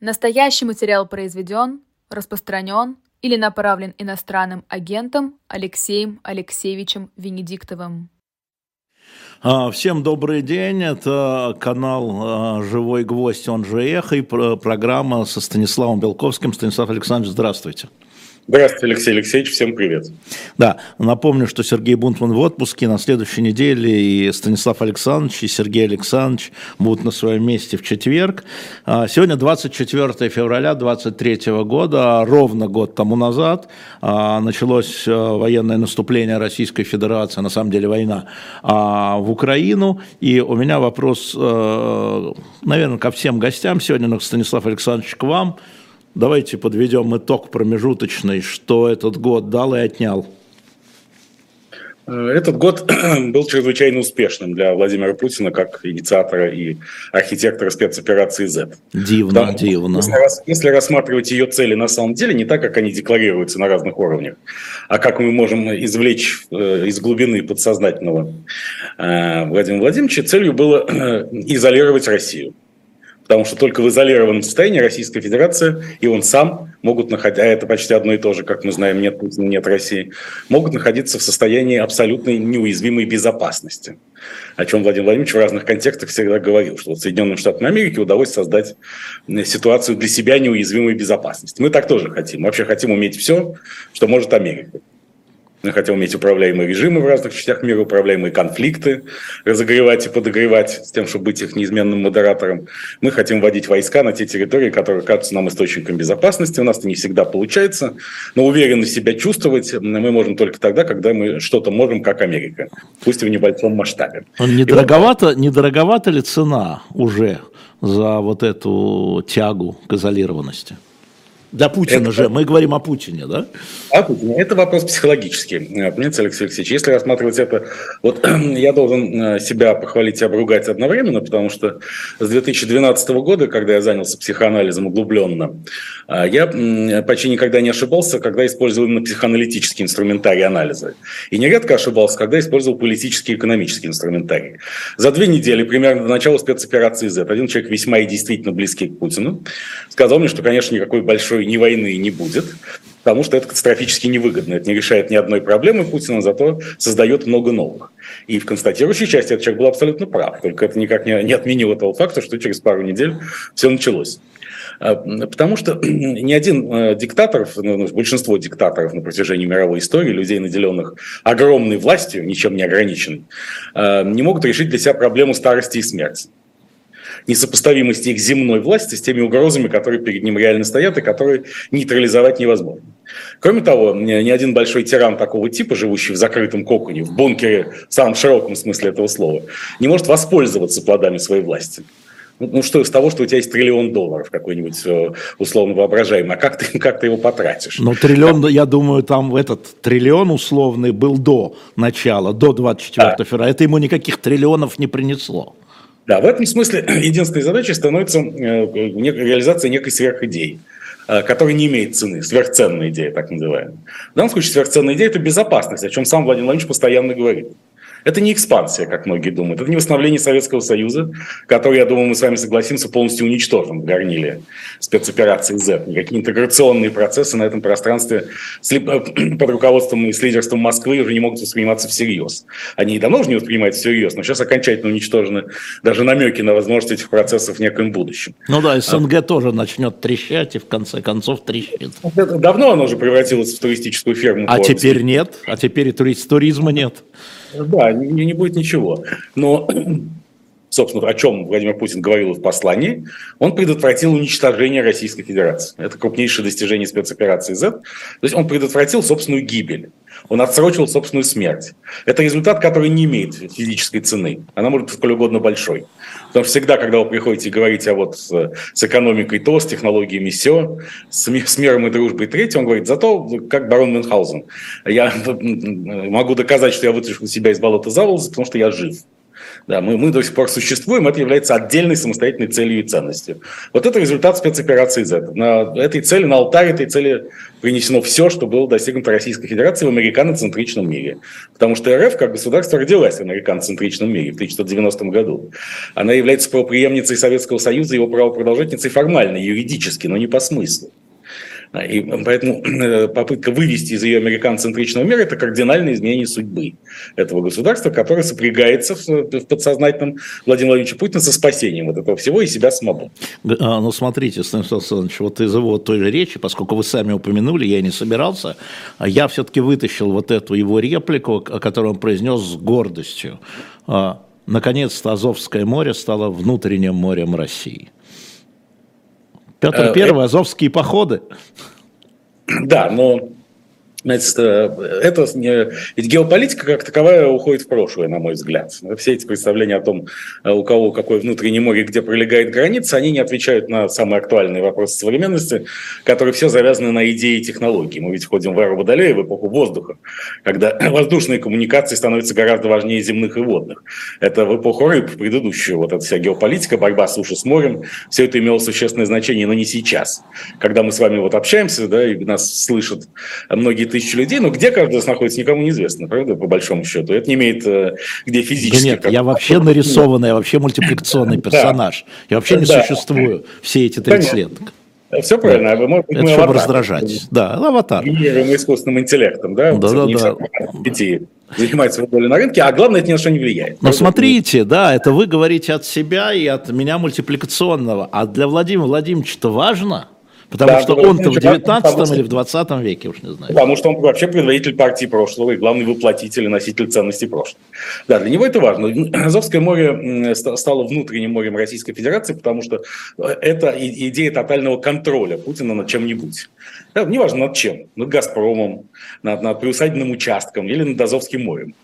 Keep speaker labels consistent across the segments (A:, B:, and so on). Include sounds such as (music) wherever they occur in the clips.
A: Настоящий материал произведен, распространен или направлен иностранным агентом Алексеем Алексеевичем Венедиктовым.
B: А, всем добрый день. Это канал а, «Живой гвоздь», он же «Эхо», и программа со Станиславом Белковским. Станислав Александрович, здравствуйте.
C: Здравствуйте, Алексей Алексеевич, всем привет.
B: Да, напомню, что Сергей Бунтман в отпуске на следующей неделе, и Станислав Александрович, и Сергей Александрович будут на своем месте в четверг. А, сегодня 24 февраля 2023 года, ровно год тому назад, а, началось а, военное наступление Российской Федерации, на самом деле война, в Украину. И у меня вопрос, наверное, ко всем гостям сегодня, Станислав Александрович, к вам – Давайте подведем итог промежуточный, что этот год дал и отнял.
C: Э, этот год (clears throat) был чрезвычайно успешным для Владимира Путина как инициатора и архитектора спецоперации Z.
B: Дивно, Потому, дивно.
C: Если, если рассматривать ее цели на самом деле не так, как они декларируются на разных уровнях, а как мы можем извлечь э, из глубины подсознательного э, Владимира Владимировича, целью было (clears throat) изолировать Россию потому что только в изолированном состоянии Российская Федерация и он сам могут находиться, а это почти одно и то же, как мы знаем, нет Путина, нет России, могут находиться в состоянии абсолютной неуязвимой безопасности. О чем Владимир Владимирович в разных контекстах всегда говорил, что вот Соединенным Штатам Америки удалось создать ситуацию для себя неуязвимой безопасности. Мы так тоже хотим. Мы вообще хотим уметь все, что может Америка. Мы хотим иметь управляемые режимы в разных частях мира, управляемые конфликты, разогревать и подогревать с тем, чтобы быть их неизменным модератором. Мы хотим вводить войска на те территории, которые кажутся нам источником безопасности. У нас это не всегда получается, но уверенно себя чувствовать мы можем только тогда, когда мы что-то можем, как Америка, пусть и в небольшом масштабе.
B: Недороговато, вот... недороговато ли цена уже за вот эту тягу к изолированности? Для Путина это... же, мы говорим о Путине, да?
C: О Путине. Это вопрос психологический, понимаете, Алексей Алексеевич. Если рассматривать это, вот (clears throat) я должен э, себя похвалить и обругать одновременно, потому что с 2012 года, когда я занялся психоанализом углубленно, э, я почти никогда не ошибался, когда использовал именно психоаналитический инструментарий анализа. И нередко ошибался, когда использовал политический и экономический инструментарий. За две недели, примерно до начала спецоперации Z, один человек весьма и действительно близкий к Путину сказал мне, что, конечно, никакой большой которой ни войны не будет, потому что это катастрофически невыгодно. Это не решает ни одной проблемы Путина, зато создает много новых. И в констатирующей части этот человек был абсолютно прав. Только это никак не, не отменило того факта, что через пару недель все началось. А, потому что (clears throat) ни один э, диктатор, ну, ну, большинство диктаторов на протяжении мировой истории, людей, наделенных огромной властью, ничем не ограниченной, э, не могут решить для себя проблему старости и смерти несопоставимости их земной власти с теми угрозами, которые перед ним реально стоят и которые нейтрализовать невозможно. Кроме того, ни один большой тиран такого типа, живущий в закрытом коконе, в бункере в самом широком смысле этого слова, не может воспользоваться плодами своей власти. Ну, ну что из того, что у тебя есть триллион долларов какой-нибудь э, условно воображаемый, а как ты, как ты его потратишь?
B: Ну, триллион, я думаю, там этот триллион условный был до начала, до 24 да. февраля. Это ему никаких триллионов не принесло.
C: Да, в этом смысле (clears throat) единственной задачей становится э, реализация некой сверхидеи э, которая не имеет цены, сверхценная идея, так называемая. В данном случае сверхценная идея – это безопасность, о чем сам Владимир Владимирович постоянно говорит. Это не экспансия, как многие думают. Это не восстановление Советского Союза, который, я думаю, мы с вами согласимся, полностью уничтожен в горниле спецоперации Z. Никакие интеграционные процессы на этом пространстве э, (clears throat) под руководством и с лидерством Москвы уже не могут восприниматься всерьез. Они и давно уже не воспринимаются всерьез, но сейчас окончательно уничтожены даже намеки на возможность этих процессов в неком будущем.
B: Ну да, СНГ а... тоже начнет трещать и в конце концов трещит.
C: Давно оно уже превратилось в туристическую ферму.
B: А теперь нет, а теперь и туризма нет.
C: Да, не, не будет ничего. Но, собственно, о чем Владимир Путин говорил в послании, он предотвратил уничтожение Российской Федерации. Это крупнейшее достижение спецоперации Z. То есть он предотвратил собственную гибель. Он отсрочил собственную смерть. Это результат, который не имеет физической цены. Она может быть сколь угодно большой. Потому что всегда, когда вы приходите и говорите, а вот с, с экономикой то, с технологиями все, с, с миром и дружбой третье, он говорит, зато как барон Мюнхгаузен. Я могу доказать, что я вытащил себя из болота за волосы, потому что я жив. Да, мы, мы до сих пор существуем, это является отдельной самостоятельной целью и ценностью. Вот это результат спецоперации Z. На этой цели, на алтарь этой цели принесено все, что было достигнуто Российской Федерации в американоцентричном мире. Потому что РФ как государство родилась в американоцентричном мире в 1990 году. Она является правоприемницей Советского Союза, его правопродолжительницей формально, юридически, но не по смыслу. И поэтому (clears throat) э, попытка вывести из ее американцентричного мира – это кардинальное изменение судьбы этого государства, которое сопрягается в, в подсознательном Владимира Владимировича Путина со спасением вот этого всего и себя самого.
B: А, ну, смотрите, Станислав Александрович, вот из его той же речи, поскольку вы сами упомянули, я не собирался, а я все-таки вытащил вот эту его реплику, которую он произнес с гордостью. А, Наконец-то Азовское море стало внутренним морем России. Петр э, Первый, Азовские походы.
C: Да, но Э, это, ведь геополитика как таковая уходит в прошлое, на мой взгляд. Все эти представления о том, э, у кого какое внутреннее море, где пролегает граница, они не отвечают на самые актуальные вопросы современности, которые все завязаны на идеи и технологии. Мы ведь входим в эру Водолея, в эпоху воздуха, когда (clears throat) воздушные коммуникации становятся гораздо важнее земных и водных. Это в эпоху рыб, предыдущую, вот эта вся геополитика, борьба суши с морем, все это имело существенное значение, но не сейчас. Когда мы с вами вот общаемся, да, и нас слышат многие тысячи людей, но где каждый из находится, никому не известно, правда, по большому счету. Это не имеет, э, где физически.
B: Да нет, я вообще нарисованный, я вообще мультипликационный (laughs) персонаж. Я вообще не существую все эти 30 лет.
C: Все правильно. Вы,
B: может, Это чтобы раздражать. Да, аватар.
C: Генерируем искусственным интеллектом, да? Да, да, да. Пяти занимается долей на рынке, а главное, это ни на что не влияет.
B: Но смотрите, да, это вы говорите от себя и от меня мультипликационного. А для Владимира Владимировича-то важно – Потому да, что он-то в 19 или в 20 веке, уж не знаю.
C: Потому что он вообще предводитель партии прошлого и главный воплотитель и носитель ценностей прошлого. Да, для него это важно. (clears throat) Азовское море стало внутренним морем Российской Федерации, потому что э, это идея тотального контроля Путина над чем-нибудь. Да, неважно над чем. Над «Газпромом», над, над приусадебным участком или над Азовским морем.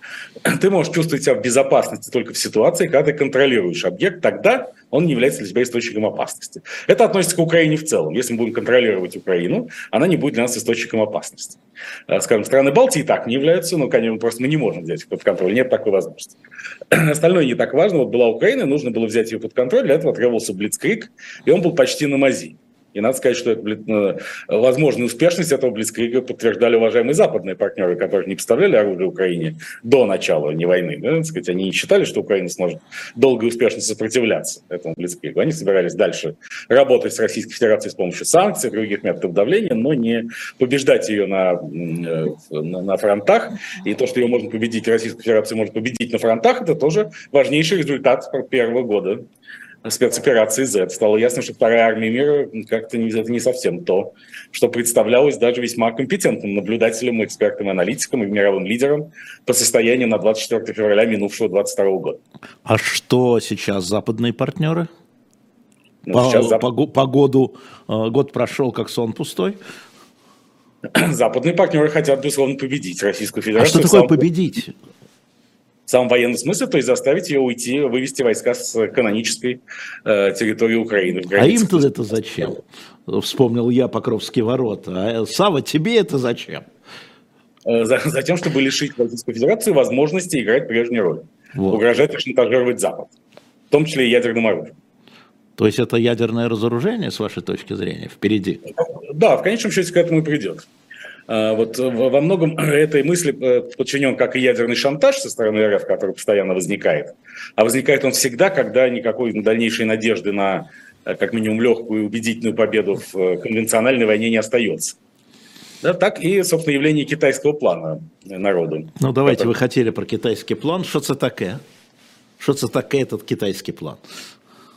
C: (clears throat) Ты можешь чувствовать себя в безопасности только в ситуации, когда ты контролируешь объект, тогда он не является для себя источником опасности. Это относится к Украине в целом. Если мы будем контролировать Украину, она не будет для нас источником опасности. Э, скажем, страны Балтии так не являются, но, конечно, просто мы не можем взять их под контроль, нет такой возможности. (clears throat) Остальное не так важно. Вот была Украина, нужно было взять ее под контроль, для этого требовался Блицкрик, и он был почти на мази. И надо сказать, что это, э, возможную успешность этого Блицкрига подтверждали уважаемые западные партнеры, которые не поставляли оружие Украине до начала не войны. Да, сказать, они не считали, что Украина сможет долго и успешно сопротивляться этому Блицкригу. Они собирались дальше работать с Российской Федерацией с помощью санкций, других методов давления, но не побеждать ее на, э, на, на фронтах. И то, что ее можно победить, Российская Федерация может победить на фронтах, это тоже важнейший результат первого года спецоперации Z. Стало ясно, что вторая армия мира как-то не, это не совсем то, что представлялось даже весьма компетентным наблюдателем, экспертом, аналитиком и мировым лидером по состоянию на 24 февраля минувшего 22 года.
B: А что сейчас западные партнеры? Ну, по, сейчас зап... по, по году, э, год прошел как сон пустой.
C: Западные партнеры хотят, безусловно, победить Российскую Федерацию.
B: А что такое победить?
C: В самом военном смысле, то есть заставить ее уйти, вывести войска с канонической э, территории Украины.
B: А им-то это зачем? Вспомнил я Покровские ворота. А Сава, тебе это зачем?
C: Э, затем, чтобы лишить Российской Федерации возможности играть прежнюю роль. Вот. Угрожать и шантажировать Запад. В том числе и ядерным оружием.
B: То есть это ядерное разоружение, с вашей точки зрения, впереди?
C: Да, в конечном счете к этому и придет. А, вот во многом (clears throat) этой мысли э, подчинен как и ядерный шантаж со стороны РФ, который постоянно возникает. А возникает он всегда, когда никакой дальнейшей надежды на э, как минимум легкую и убедительную победу в э, конвенциональной войне не остается. Да, так и, собственно, явление китайского плана народу.
B: Ну, давайте, который... вы хотели про китайский план. Что это такое? Что это такое этот китайский план?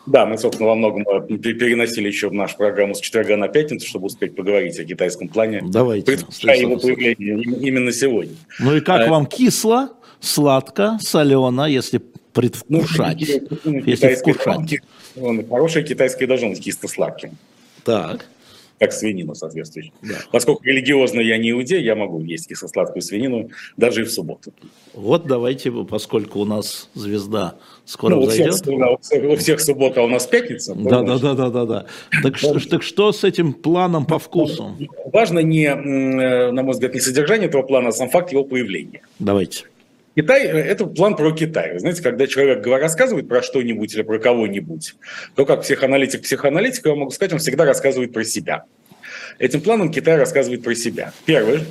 C: Да, мы, собственно, во многом э, переносили еще в нашу программу с четверга на пятницу, чтобы успеть поговорить о китайском плане.
B: Давайте.
C: Предвкушая его появление именно сегодня.
B: Ну и как а, вам кисло, сладко, солено, если предвкушать, ну, если вкушать?
C: План, хорошее китайское должно быть кисло-сладким.
B: Так
C: как свинину, соответствующую. Да. Поскольку религиозно я не иудей, я могу есть кисло-сладкую свинину даже и в субботу.
B: Вот давайте, поскольку у нас звезда скоро ну,
C: взойдет. У всех, у всех суббота, а у нас пятница.
B: Да, да, да, да, да, да. Так, что, так что с этим планом по вкусу?
C: Важно не, на мой взгляд, не содержание этого плана, а сам факт его появления.
B: Давайте.
C: Китай – это план про Китай. Знаете, когда человек рассказывает про что-нибудь или про кого-нибудь, то как психоаналитик психоаналитик, я могу сказать, он всегда рассказывает про себя. Этим планом Китай рассказывает про себя. Первый,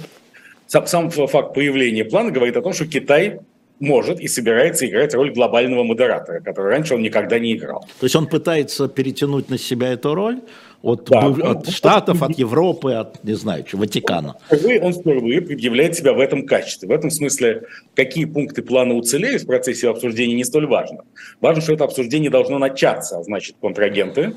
C: сам, сам факт появления плана говорит о том, что Китай может и собирается играть роль глобального модератора, который раньше он никогда не играл.
B: То есть он пытается перетянуть на себя эту роль от, да, от он, Штатов, он, от Европы, от, не знаю, Ватикана.
C: Он впервые, он впервые предъявляет себя в этом качестве. В этом смысле, какие пункты плана уцелеют в процессе обсуждения, не столь важно. Важно, что это обсуждение должно начаться, а значит, контрагенты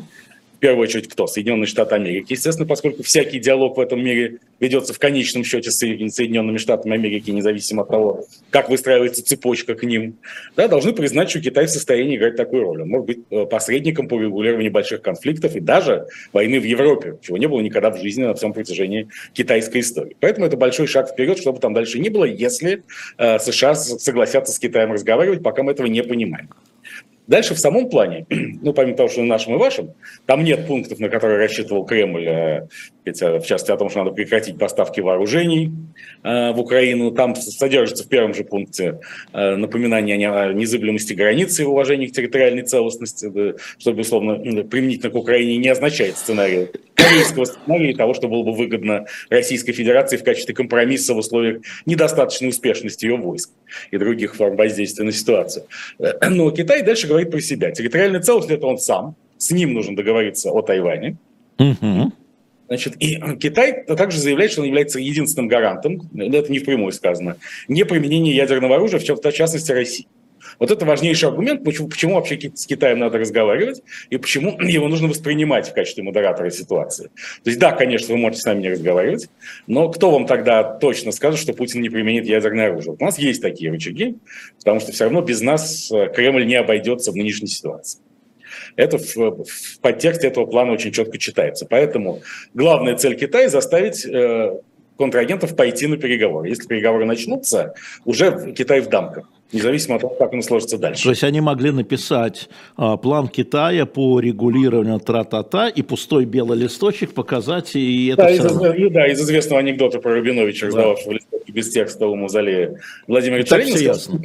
C: первую очередь кто? Соединенные Штаты Америки. Естественно, поскольку всякий диалог в этом мире ведется в конечном счете с Соединенными Штатами Америки, независимо от того, как выстраивается цепочка к ним, да, должны признать, что Китай в состоянии играть такую роль. Он может быть э, посредником по регулированию больших конфликтов и даже войны в Европе, чего не было никогда в жизни на всем протяжении китайской истории. Поэтому это большой шаг вперед, чтобы там дальше не было, если э, США согласятся с Китаем разговаривать, пока мы этого не понимаем. Дальше в самом плане, (clears throat) ну, помимо того, что на нашем и вашем, там нет пунктов, на которые рассчитывал Кремль, э, в частности о том, что надо прекратить поставки вооружений э, в Украину. Там содержится в первом же пункте э, напоминание о незыблемости границы и уважении к территориальной целостности, что, безусловно, применительно к Украине не означает сценарий корейского сценария того, что было бы выгодно Российской Федерации в качестве компромисса в условиях недостаточной успешности ее войск и других форм воздействия на ситуацию. (clears throat) Но Китай дальше говорит про себя. Территориальная целостность – это он сам. С ним нужно договориться о Тайване. Угу. Значит, и Китай также заявляет, что он является единственным гарантом, это не впрямую сказано, не применения ядерного оружия, в частности России. Вот это важнейший аргумент, почему, почему вообще с Китаем надо разговаривать и почему (clears throat) его нужно воспринимать в качестве модератора ситуации. То есть да, конечно, вы можете с нами не разговаривать, но кто вам тогда точно скажет, что Путин не применит ядерное оружие? У нас есть такие рычаги, потому что все равно без нас э, Кремль не обойдется в нынешней ситуации. Это в, в подтексте этого плана очень четко читается. Поэтому главная цель Китая – заставить э, контрагентов пойти на переговоры. Если переговоры начнутся, уже Китай в дамках независимо от того, как он сложится дальше.
B: То есть они могли написать а, план Китая по регулированию тра-та-та и пустой белый листочек показать, и это
C: да, из, равно... да, из известного анекдота про Рубиновича, да. раздававшего листочки без текста у мавзолея Владимира
B: Царина. все ясно.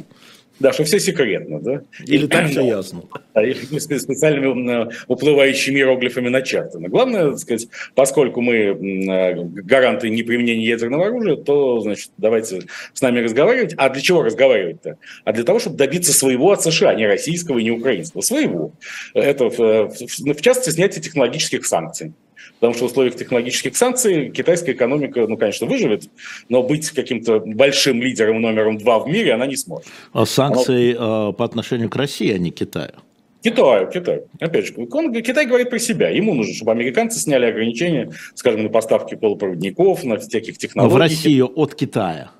C: Да, что все секретно, да?
B: Или так все ясно.
C: Да, и специальными уплывающими иероглифами начертано. Главное, так сказать, поскольку мы гаранты неприменения ядерного оружия, то, значит, давайте с нами разговаривать. А для чего разговаривать-то? А для того, чтобы добиться своего от США, не российского и не украинского, своего. Это, в, в частности, снятие технологических санкций. Потому что в условиях технологических санкций китайская экономика, ну, конечно, выживет, но быть каким-то большим лидером номером два в мире она не сможет.
B: А санкции Она... по отношению к России, а не Китаю?
C: Китаю, Китаю. Опять же, он, Китай говорит про себя. Ему нужно, чтобы американцы сняли ограничения, скажем, на поставки полупроводников, на всяких технологий.
B: Но в Россию от Китая.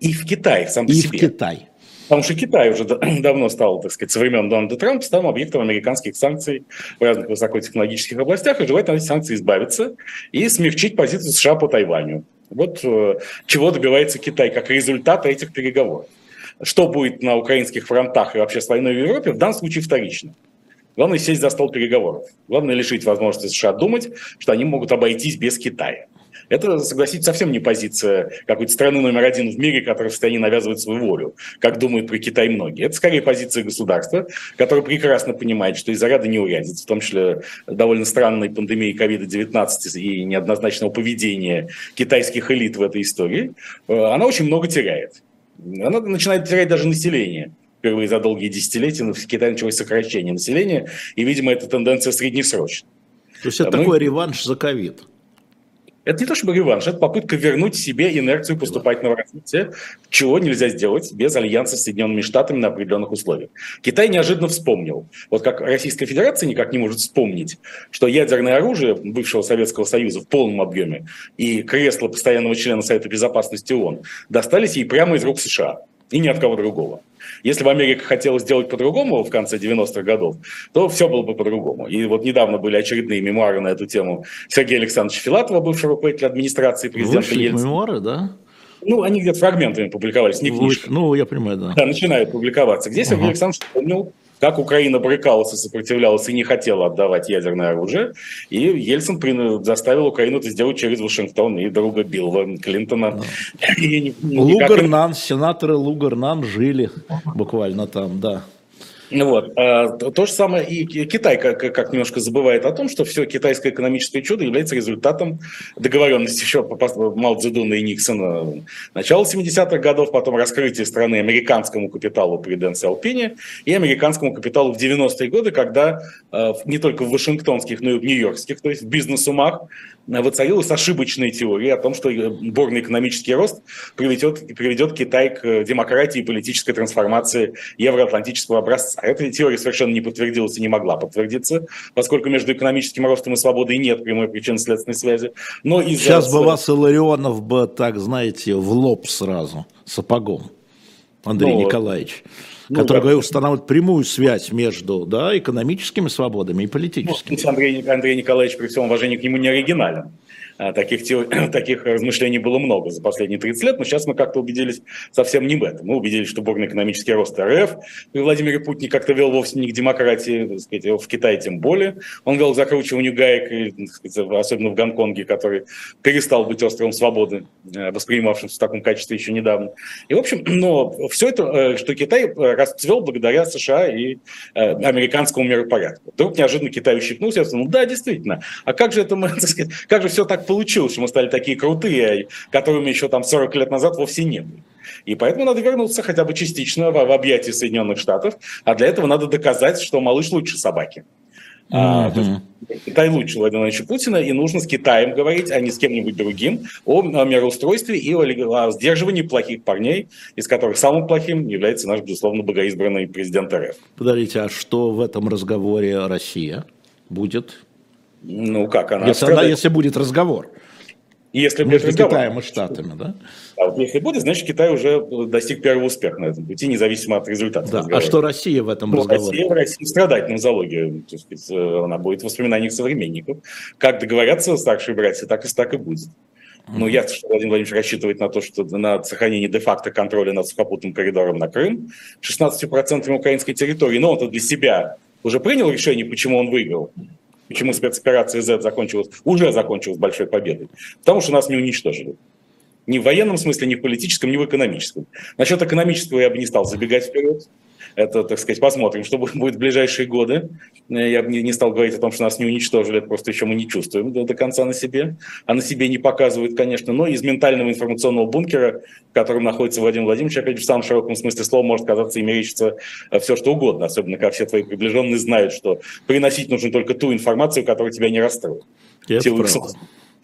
C: И в Китай сам по
B: И
C: себе.
B: в Китай.
C: Потому что Китай уже (clears throat) давно стал, так сказать, со времен Дональда Трампа, стал объектом американских санкций в разных высокотехнологических областях и желает от этих санкций избавиться и смягчить позицию США по Тайваню. Вот э, чего добивается Китай как результат этих переговоров. Что будет на украинских фронтах и вообще с войной в Европе, в данном случае вторично. Главное сесть за стол переговоров. Главное лишить возможности США думать, что они могут обойтись без Китая. Это, согласитесь, совсем не позиция какой-то страны номер один в мире, которая в состоянии навязывать свою волю, как думают про Китай многие. Это скорее позиция государства, которое прекрасно понимает, что из-за ряда неурядиц, в том числе довольно странной пандемии COVID-19 и неоднозначного поведения китайских элит в этой истории, э, она очень много теряет. Она начинает терять даже население впервые за долгие десятилетия в Китае началось сокращение населения, и, видимо, эта тенденция среднесрочная.
B: То есть это Мы... такой реванш за ковид?
C: Это не то чтобы реванш, это попытка вернуть себе инерцию поступательного развития, чего нельзя сделать без альянса с Соединенными Штатами на определенных условиях. Китай неожиданно вспомнил, вот как Российская Федерация никак не может вспомнить, что ядерное оружие бывшего Советского Союза в полном объеме и кресло постоянного члена Совета Безопасности ООН достались ей прямо из рук США и ни от кого другого. Если бы Америка хотела сделать по-другому в конце 90-х годов, то все было бы по-другому. И вот недавно были очередные мемуары на эту тему Сергея Александровича Филатова, бывшего руководителя администрации президента
B: Вышли Ельцина. мемуары, да?
C: Ну, они где-то фрагментами публиковались, не книжка.
B: Ну, я понимаю, да.
C: Да, начинают публиковаться. Где Сергей uh-huh. Александрович вспомнил как Украина брыкалась и сопротивлялась и не хотела отдавать ядерное оружие. И Ельцин заставил Украину это сделать через Вашингтон и друга Билла Клинтона.
B: Да. (laughs) Лугарнан, сенаторы Лугарнан жили буквально там, да.
C: Вот. А, то же самое и Китай, как, как немножко забывает о том, что все китайское экономическое чудо является результатом договоренности еще по Мао Цзэдуна и Никсона начала 70-х годов, потом раскрытие страны американскому капиталу при Дэн Сяопине и американскому капиталу в 90-е годы, когда а, не только в вашингтонских, но и в нью-йоркских, то есть в бизнес-умах воцарилась ошибочная теория о том, что бурный экономический рост приведет, приведет Китай к демократии и политической трансформации евроатлантического образца. Эта теория совершенно не подтвердилась и не могла подтвердиться, поскольку между экономическим ростом и свободой нет прямой причинно-следственной связи.
B: Но Сейчас бы вас Иларионов бы, так знаете, в лоб сразу, сапогом, Андрей ну, Николаевич ну, который да. устанавливает прямую связь между да, экономическими свободами и политическими.
C: Ну, Андрей, Андрей Николаевич, при всем уважении к нему, не оригинален. А, таких, (clears throat) таких размышлений было много за последние 30 лет, но сейчас мы как-то убедились совсем не в этом. Мы убедились, что бурный экономический рост РФ при Владимире Путине как-то вел вовсе не к демократии, сказать, в Китае тем более. Он вел к закручиванию гаек, сказать, особенно в Гонконге, который перестал быть островом свободы, э, воспринимавшимся в таком качестве еще недавно. И, в общем, (clears throat) но все это, э, что Китай расцвел благодаря США и э, американскому миропорядку. Вдруг неожиданно Китай ущипнулся, ну да, действительно, а как же это мы, (laughs) так сказать, как же все так получилось, что мы стали такие крутые, которыми еще там 40 лет назад вовсе не были. И поэтому надо вернуться хотя бы частично в, в объятия Соединенных Штатов, а для этого надо доказать, что малыш лучше собаки. Mm-hmm. А, Китай лучше Владимира Владимировича Путина, и нужно с Китаем говорить, а не с кем-нибудь другим, о, о мироустройстве и о, о сдерживании плохих парней, из которых самым плохим является наш, безусловно, богоизбранный президент РФ.
B: Подождите, а что в этом разговоре Россия будет?
C: Ну как она?
B: Если, она, если будет разговор.
C: Если
B: Между разговор, Китаем и Штатами, да?
C: А вот если будет, значит, Китай уже достиг первого успеха на этом пути, независимо от результатов.
B: Да. А что Россия в этом ну, разговоре?
C: Россия, Россия страдать на залоге. Она будет в воспоминаниях современников. Как договорятся старшие братья, так и так и будет. Ну, ясно, что Владимир Владимирович рассчитывает на то, что на сохранение де-факто контроля над сухопутным коридором на Крым, 16% украинской территории, но он-то для себя уже принял решение, почему он выиграл. Почему спецоперация Z закончилась, уже закончилась большой победой? Потому что нас не уничтожили. Ни в военном смысле, ни в политическом, ни в экономическом. Насчет экономического я бы не стал забегать вперед. Это, так сказать, посмотрим, что будет в ближайшие годы. Я бы не стал говорить о том, что нас не уничтожили, это просто еще мы не чувствуем до, до конца на себе. А на себе не показывают, конечно. Но из ментального информационного бункера, в котором находится Владимир Владимирович, опять же, в самом широком смысле слова может казаться и мерещится э, все, что угодно. Особенно, как все твои приближенные знают, что приносить нужно только ту информацию, которая тебя не расстроит. Силу их,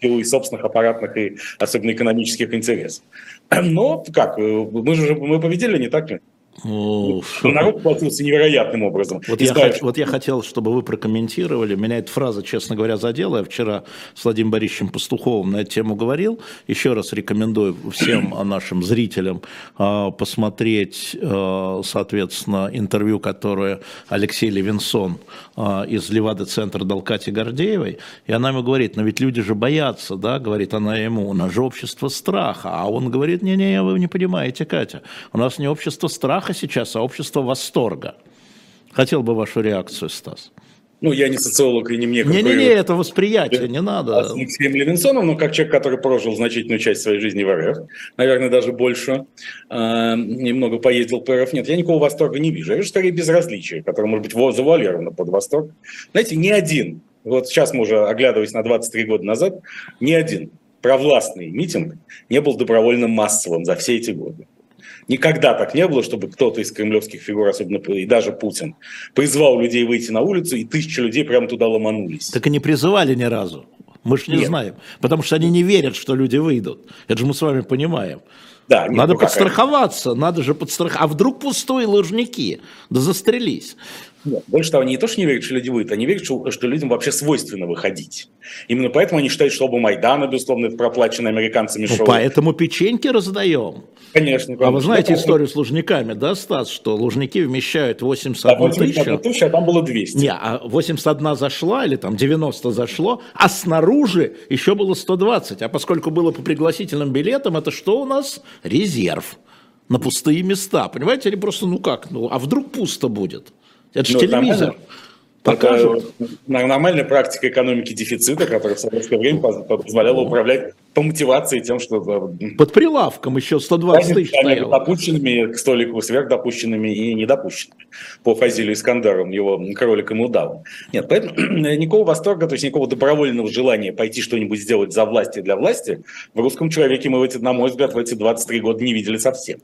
C: силу их собственных аппаратных и особенно экономических интересов. (clears throat) Но как, э, мы же мы победили, не так ли? Ну, народ платился невероятным образом.
B: Вот я, хот, вот я хотел, чтобы вы прокомментировали. Меня эта фраза, честно говоря, задела. Я вчера с Владимиром Борисовичем Пастуховым на эту тему говорил. Еще раз рекомендую всем нашим зрителям а, посмотреть, а, соответственно, интервью, которое Алексей Левинсон а, из Левады-центра дал Кате Гордеевой. И она ему говорит, но ведь люди же боятся, да, говорит она ему, у нас же общество страха. А он говорит, не-не, вы не понимаете, Катя, у нас не общество страха, страха сейчас, а общество восторга. Хотел бы вашу реакцию, Стас.
C: Ну, я не социолог и не мне.
B: Не-не-не, это восприятие, не надо.
C: С Алексеем Левинсоном, но как человек, который прожил значительную часть своей жизни в РФ, наверное, даже больше, э, немного поездил по РФ, нет, я никакого восторга не вижу. Я вижу скорее безразличие, которое может быть завуалировано под восторг. Знаете, ни один, вот сейчас мы уже оглядываясь на 23 года назад, ни один провластный митинг не был добровольно массовым за все эти годы. Никогда так не было, чтобы кто-то из кремлевских фигур, особенно и даже Путин, призвал людей выйти на улицу, и тысячи людей прямо туда ломанулись.
B: Так и не призывали ни разу. Мы же не Нет. знаем. Потому что они не верят, что люди выйдут. Это же мы с вами понимаем. Да, нет, надо ну подстраховаться, надо же подстраховаться. А вдруг пустые лужники? Да застрелись.
C: Нет, больше того, они не то, что не верят, что люди выйдут, они верят, что, что людям вообще свойственно выходить. Именно поэтому они считают, что оба Майдана, безусловно, это проплаченные американцами
B: ну, шоу. Поэтому печеньки раздаем.
C: Конечно.
B: А вы знаете историю с Лужниками, да, Стас, что Лужники вмещают 81 да, 81
C: тысячу. тысяча, а там было 200.
B: Не, а 81 зашла или там 90 зашло, а снаружи еще было 120. А поскольку было по пригласительным билетам, это что у нас? Резерв на пустые места. Понимаете, они просто, ну как, ну а вдруг пусто будет? Это же ну, телевизор. Покажут.
C: Это нормальная практика экономики дефицита, которая в советское время позволяла управлять по мотивации тем, что...
B: Под прилавком еще 120 тысяч
C: стояло. допущенными к столику, сверхдопущенными и недопущенными по Фазилию Искандару, его кроликам и удавам. Нет, поэтому (clears throat) никакого восторга, то есть никакого добровольного желания пойти что-нибудь сделать за власти для власти в русском человеке мы, в эти, на мой взгляд, в эти 23 года не видели совсем.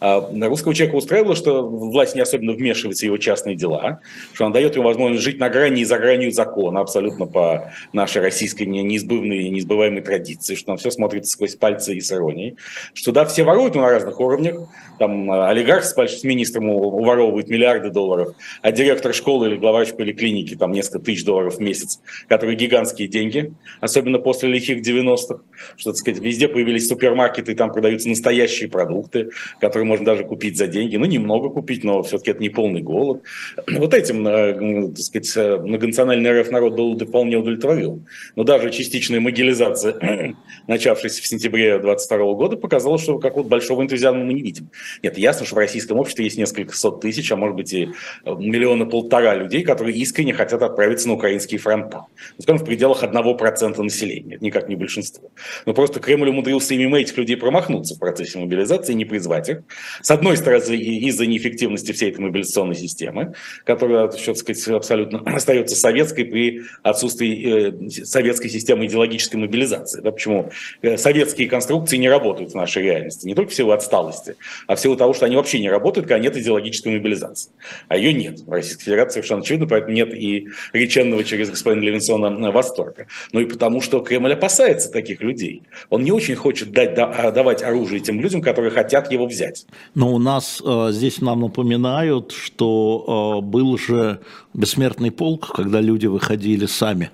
C: А русского человека устраивало, что власть не особенно вмешивается в его частные дела, что она дает ему возможность жить на грани и за гранью закона, абсолютно по нашей российской неизбывной и неизбываемой традиции, что там все смотрится сквозь пальцы и с иронией, что да, все воруют на разных уровнях, там а, олигарх с, с министром уворовывает миллиарды долларов, а директор школы или главврач поликлиники там несколько тысяч долларов в месяц, которые гигантские деньги, особенно после лихих 90-х, что, так сказать, везде появились супермаркеты, там продаются настоящие продукты, которые можно даже купить за деньги. Ну, немного купить, но все-таки это не полный голод. (clears throat) Вот этим, э, так сказать, э, многонациональный РФ народ был вполне удовлетворил. Но даже частичная могилизация, (clears throat) начавшаяся в сентябре 22 года, показала, что какого-то большого энтузиазма мы не видим. Нет, ясно, что в российском обществе есть несколько сот тысяч, а может быть и э, миллиона полтора людей, которые искренне хотят отправиться на украинские фронта. Ну, скажем, в пределах одного процента населения, это никак не большинство. Но просто Кремль умудрился именно этих людей промахнуться в процессе мобилизации, не призвать их. С одной стороны, из-за неэффективности всей этой мобилизационной системы, которая, так сказать, абсолютно (clears throat) остается советской при отсутствии э, советской системы идеологической мобилизации. Да, почему э, советские конструкции не работают в нашей реальности, не только в силу отсталости, а в силу того, что они вообще не работают, когда нет идеологической мобилизации. А ее нет в Российской Федерации совершенно очевидно, поэтому нет и реченного через господина Левинсона восторга. Ну и потому, что Кремль опасается таких людей. Он не очень хочет дать, давать оружие тем людям, которые хотят его взять.
B: Но у нас э, здесь нам напоминают, что э, был же бессмертный полк, когда люди выходили сами.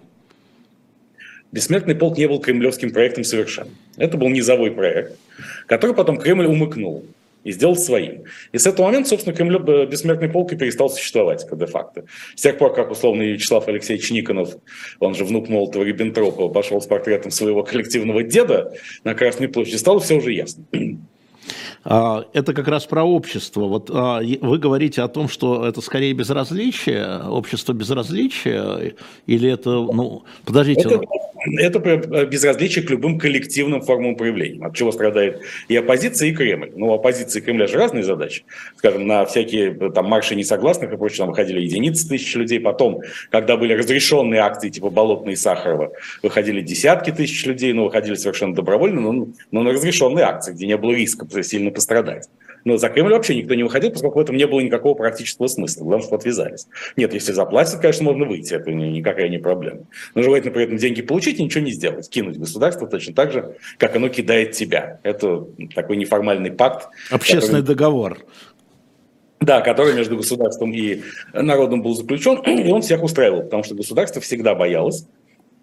C: Бессмертный полк не был кремлевским проектом совершенно. Это был низовой проект, который потом Кремль умыкнул и сделал своим. И с этого момента, собственно, Кремль, э, бессмертный полк и перестал существовать, де-факто. С тех пор, как условно Вячеслав Алексеевич Никонов, он же внук Молотова Риббентропа, пошел с портретом своего коллективного деда на Красной площади, стало все уже ясно.
B: А, это как раз про общество. Вот а, вы говорите о том, что это скорее безразличие, общество безразличия, или это, ну, подождите.
C: Это, это безразличие к любым коллективным формам проявления, от чего страдает и оппозиция, и Кремль. Ну, оппозиция и Кремля же разные задачи. Скажем, на всякие там марши несогласных и прочее там выходили единицы тысяч людей. Потом, когда были разрешенные акции типа Болотной и Сахарова, выходили десятки тысяч людей, но выходили совершенно добровольно, но, но на разрешенные акции, где не было риска сильно пострадать. Но за Кремль вообще никто не выходил, поскольку в этом не было никакого практического смысла. Главное, что отвязались. Нет, если заплатят, конечно, можно выйти, это никакая не проблема. Но желательно при этом деньги получить и ничего не сделать. Кинуть государство точно так же, как оно кидает тебя. Это такой неформальный пакт.
B: Общественный который... договор.
C: Да, который между государством и народом был заключен, и он всех устраивал, потому что государство всегда боялось,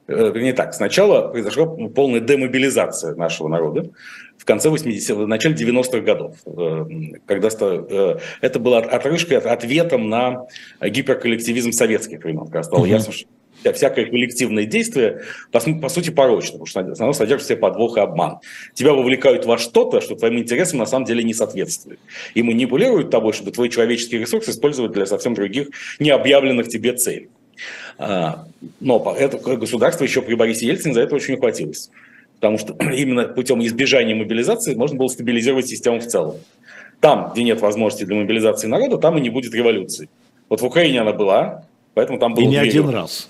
C: не так. Сначала произошла полная демобилизация нашего народа в конце 80-х, в начале 90-х годов, э, когда э, это было отрыжкой, ответом на гиперколлективизм советских времен, когда стало ясно, что всякое коллективное действие, по, по сути, порочно, потому что оно содержит в себе подвох и обман. Тебя вовлекают во что-то, что твоим интересам на самом деле не соответствует. И манипулируют тобой, чтобы твой человеческий ресурс использовать для совсем других необъявленных тебе целей. А, но это государство еще при Борисе Ельцине за это очень ухватилось. Потому что (clears throat) именно путем избежания мобилизации можно было стабилизировать систему в целом. Там, где нет возможности для мобилизации народа, там и не будет революции. Вот в Украине она была, поэтому там было...
B: И не один раз.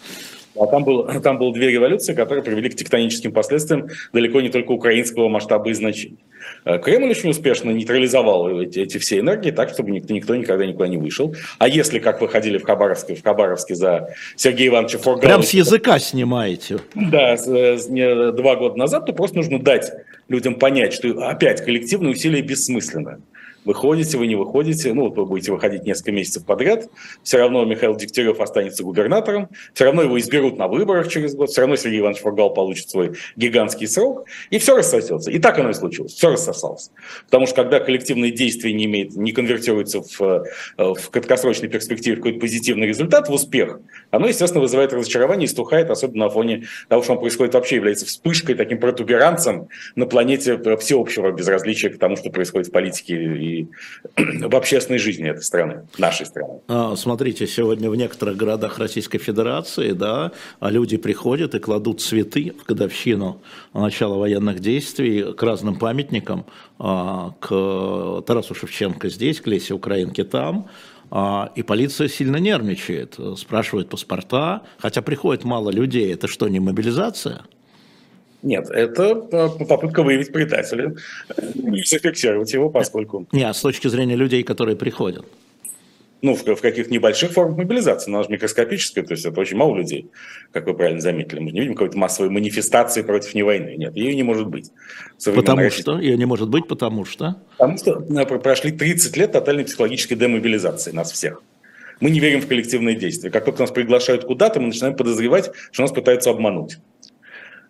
C: А там, был, (clears throat) там было две революции, которые привели к тектоническим последствиям далеко не только украинского масштаба и значения. Э, Кремль очень успешно нейтрализовал эти, эти все энергии так, чтобы никто, никто никогда никуда не вышел. А если, как выходили в Хабаровске, в Хабаровске за Сергея Ивановича Фургала...
B: Прям с языка снимаете.
C: Да, не, два года назад, то просто нужно дать людям понять, что опять коллективные усилия бессмысленны выходите вы, не выходите, ну, вот вы будете выходить несколько месяцев подряд, все равно Михаил Дегтярев останется губернатором, все равно его изберут на выборах через год, все равно Сергей Иванович Фургал получит свой гигантский срок, и все рассосется. И так оно и случилось, все рассосалось. Потому что когда коллективные действия не, имеют, не конвертируются в, э, в краткосрочной перспективе в какой-то позитивный результат, в успех, оно, естественно, вызывает разочарование и стухает, особенно на фоне того, что он происходит вообще, является вспышкой, таким протуберанцем на планете всеобщего безразличия к тому, что происходит в политике и (clears throat) в общественной жизни этой страны, нашей страны.
B: А, смотрите, сегодня в некоторых городах Российской Федерации, да, люди приходят и кладут цветы в годовщину начала военных действий к разным памятникам, а, к Тарасу Шевченко здесь, к Лесе Украинке там, а, и полиция сильно нервничает, спрашивает паспорта, хотя приходит мало людей. Это что, не мобилизация?
C: Нет, это попытка выявить предателя и зафиксировать его, поскольку...
B: Не, а с точки зрения людей, которые приходят
C: ну, в, в каких-то небольших формах мобилизации, она же микроскопическая, то есть это очень мало людей, как вы правильно заметили. Мы не видим какой-то массовой манифестации против не войны. Нет, ее не может быть.
B: Потому России. что? Ее не может быть, потому что?
C: Потому что э, прошли 30 лет тотальной психологической демобилизации нас всех. Мы не верим в коллективные действия. Как только нас приглашают куда-то, мы начинаем подозревать, что нас пытаются обмануть.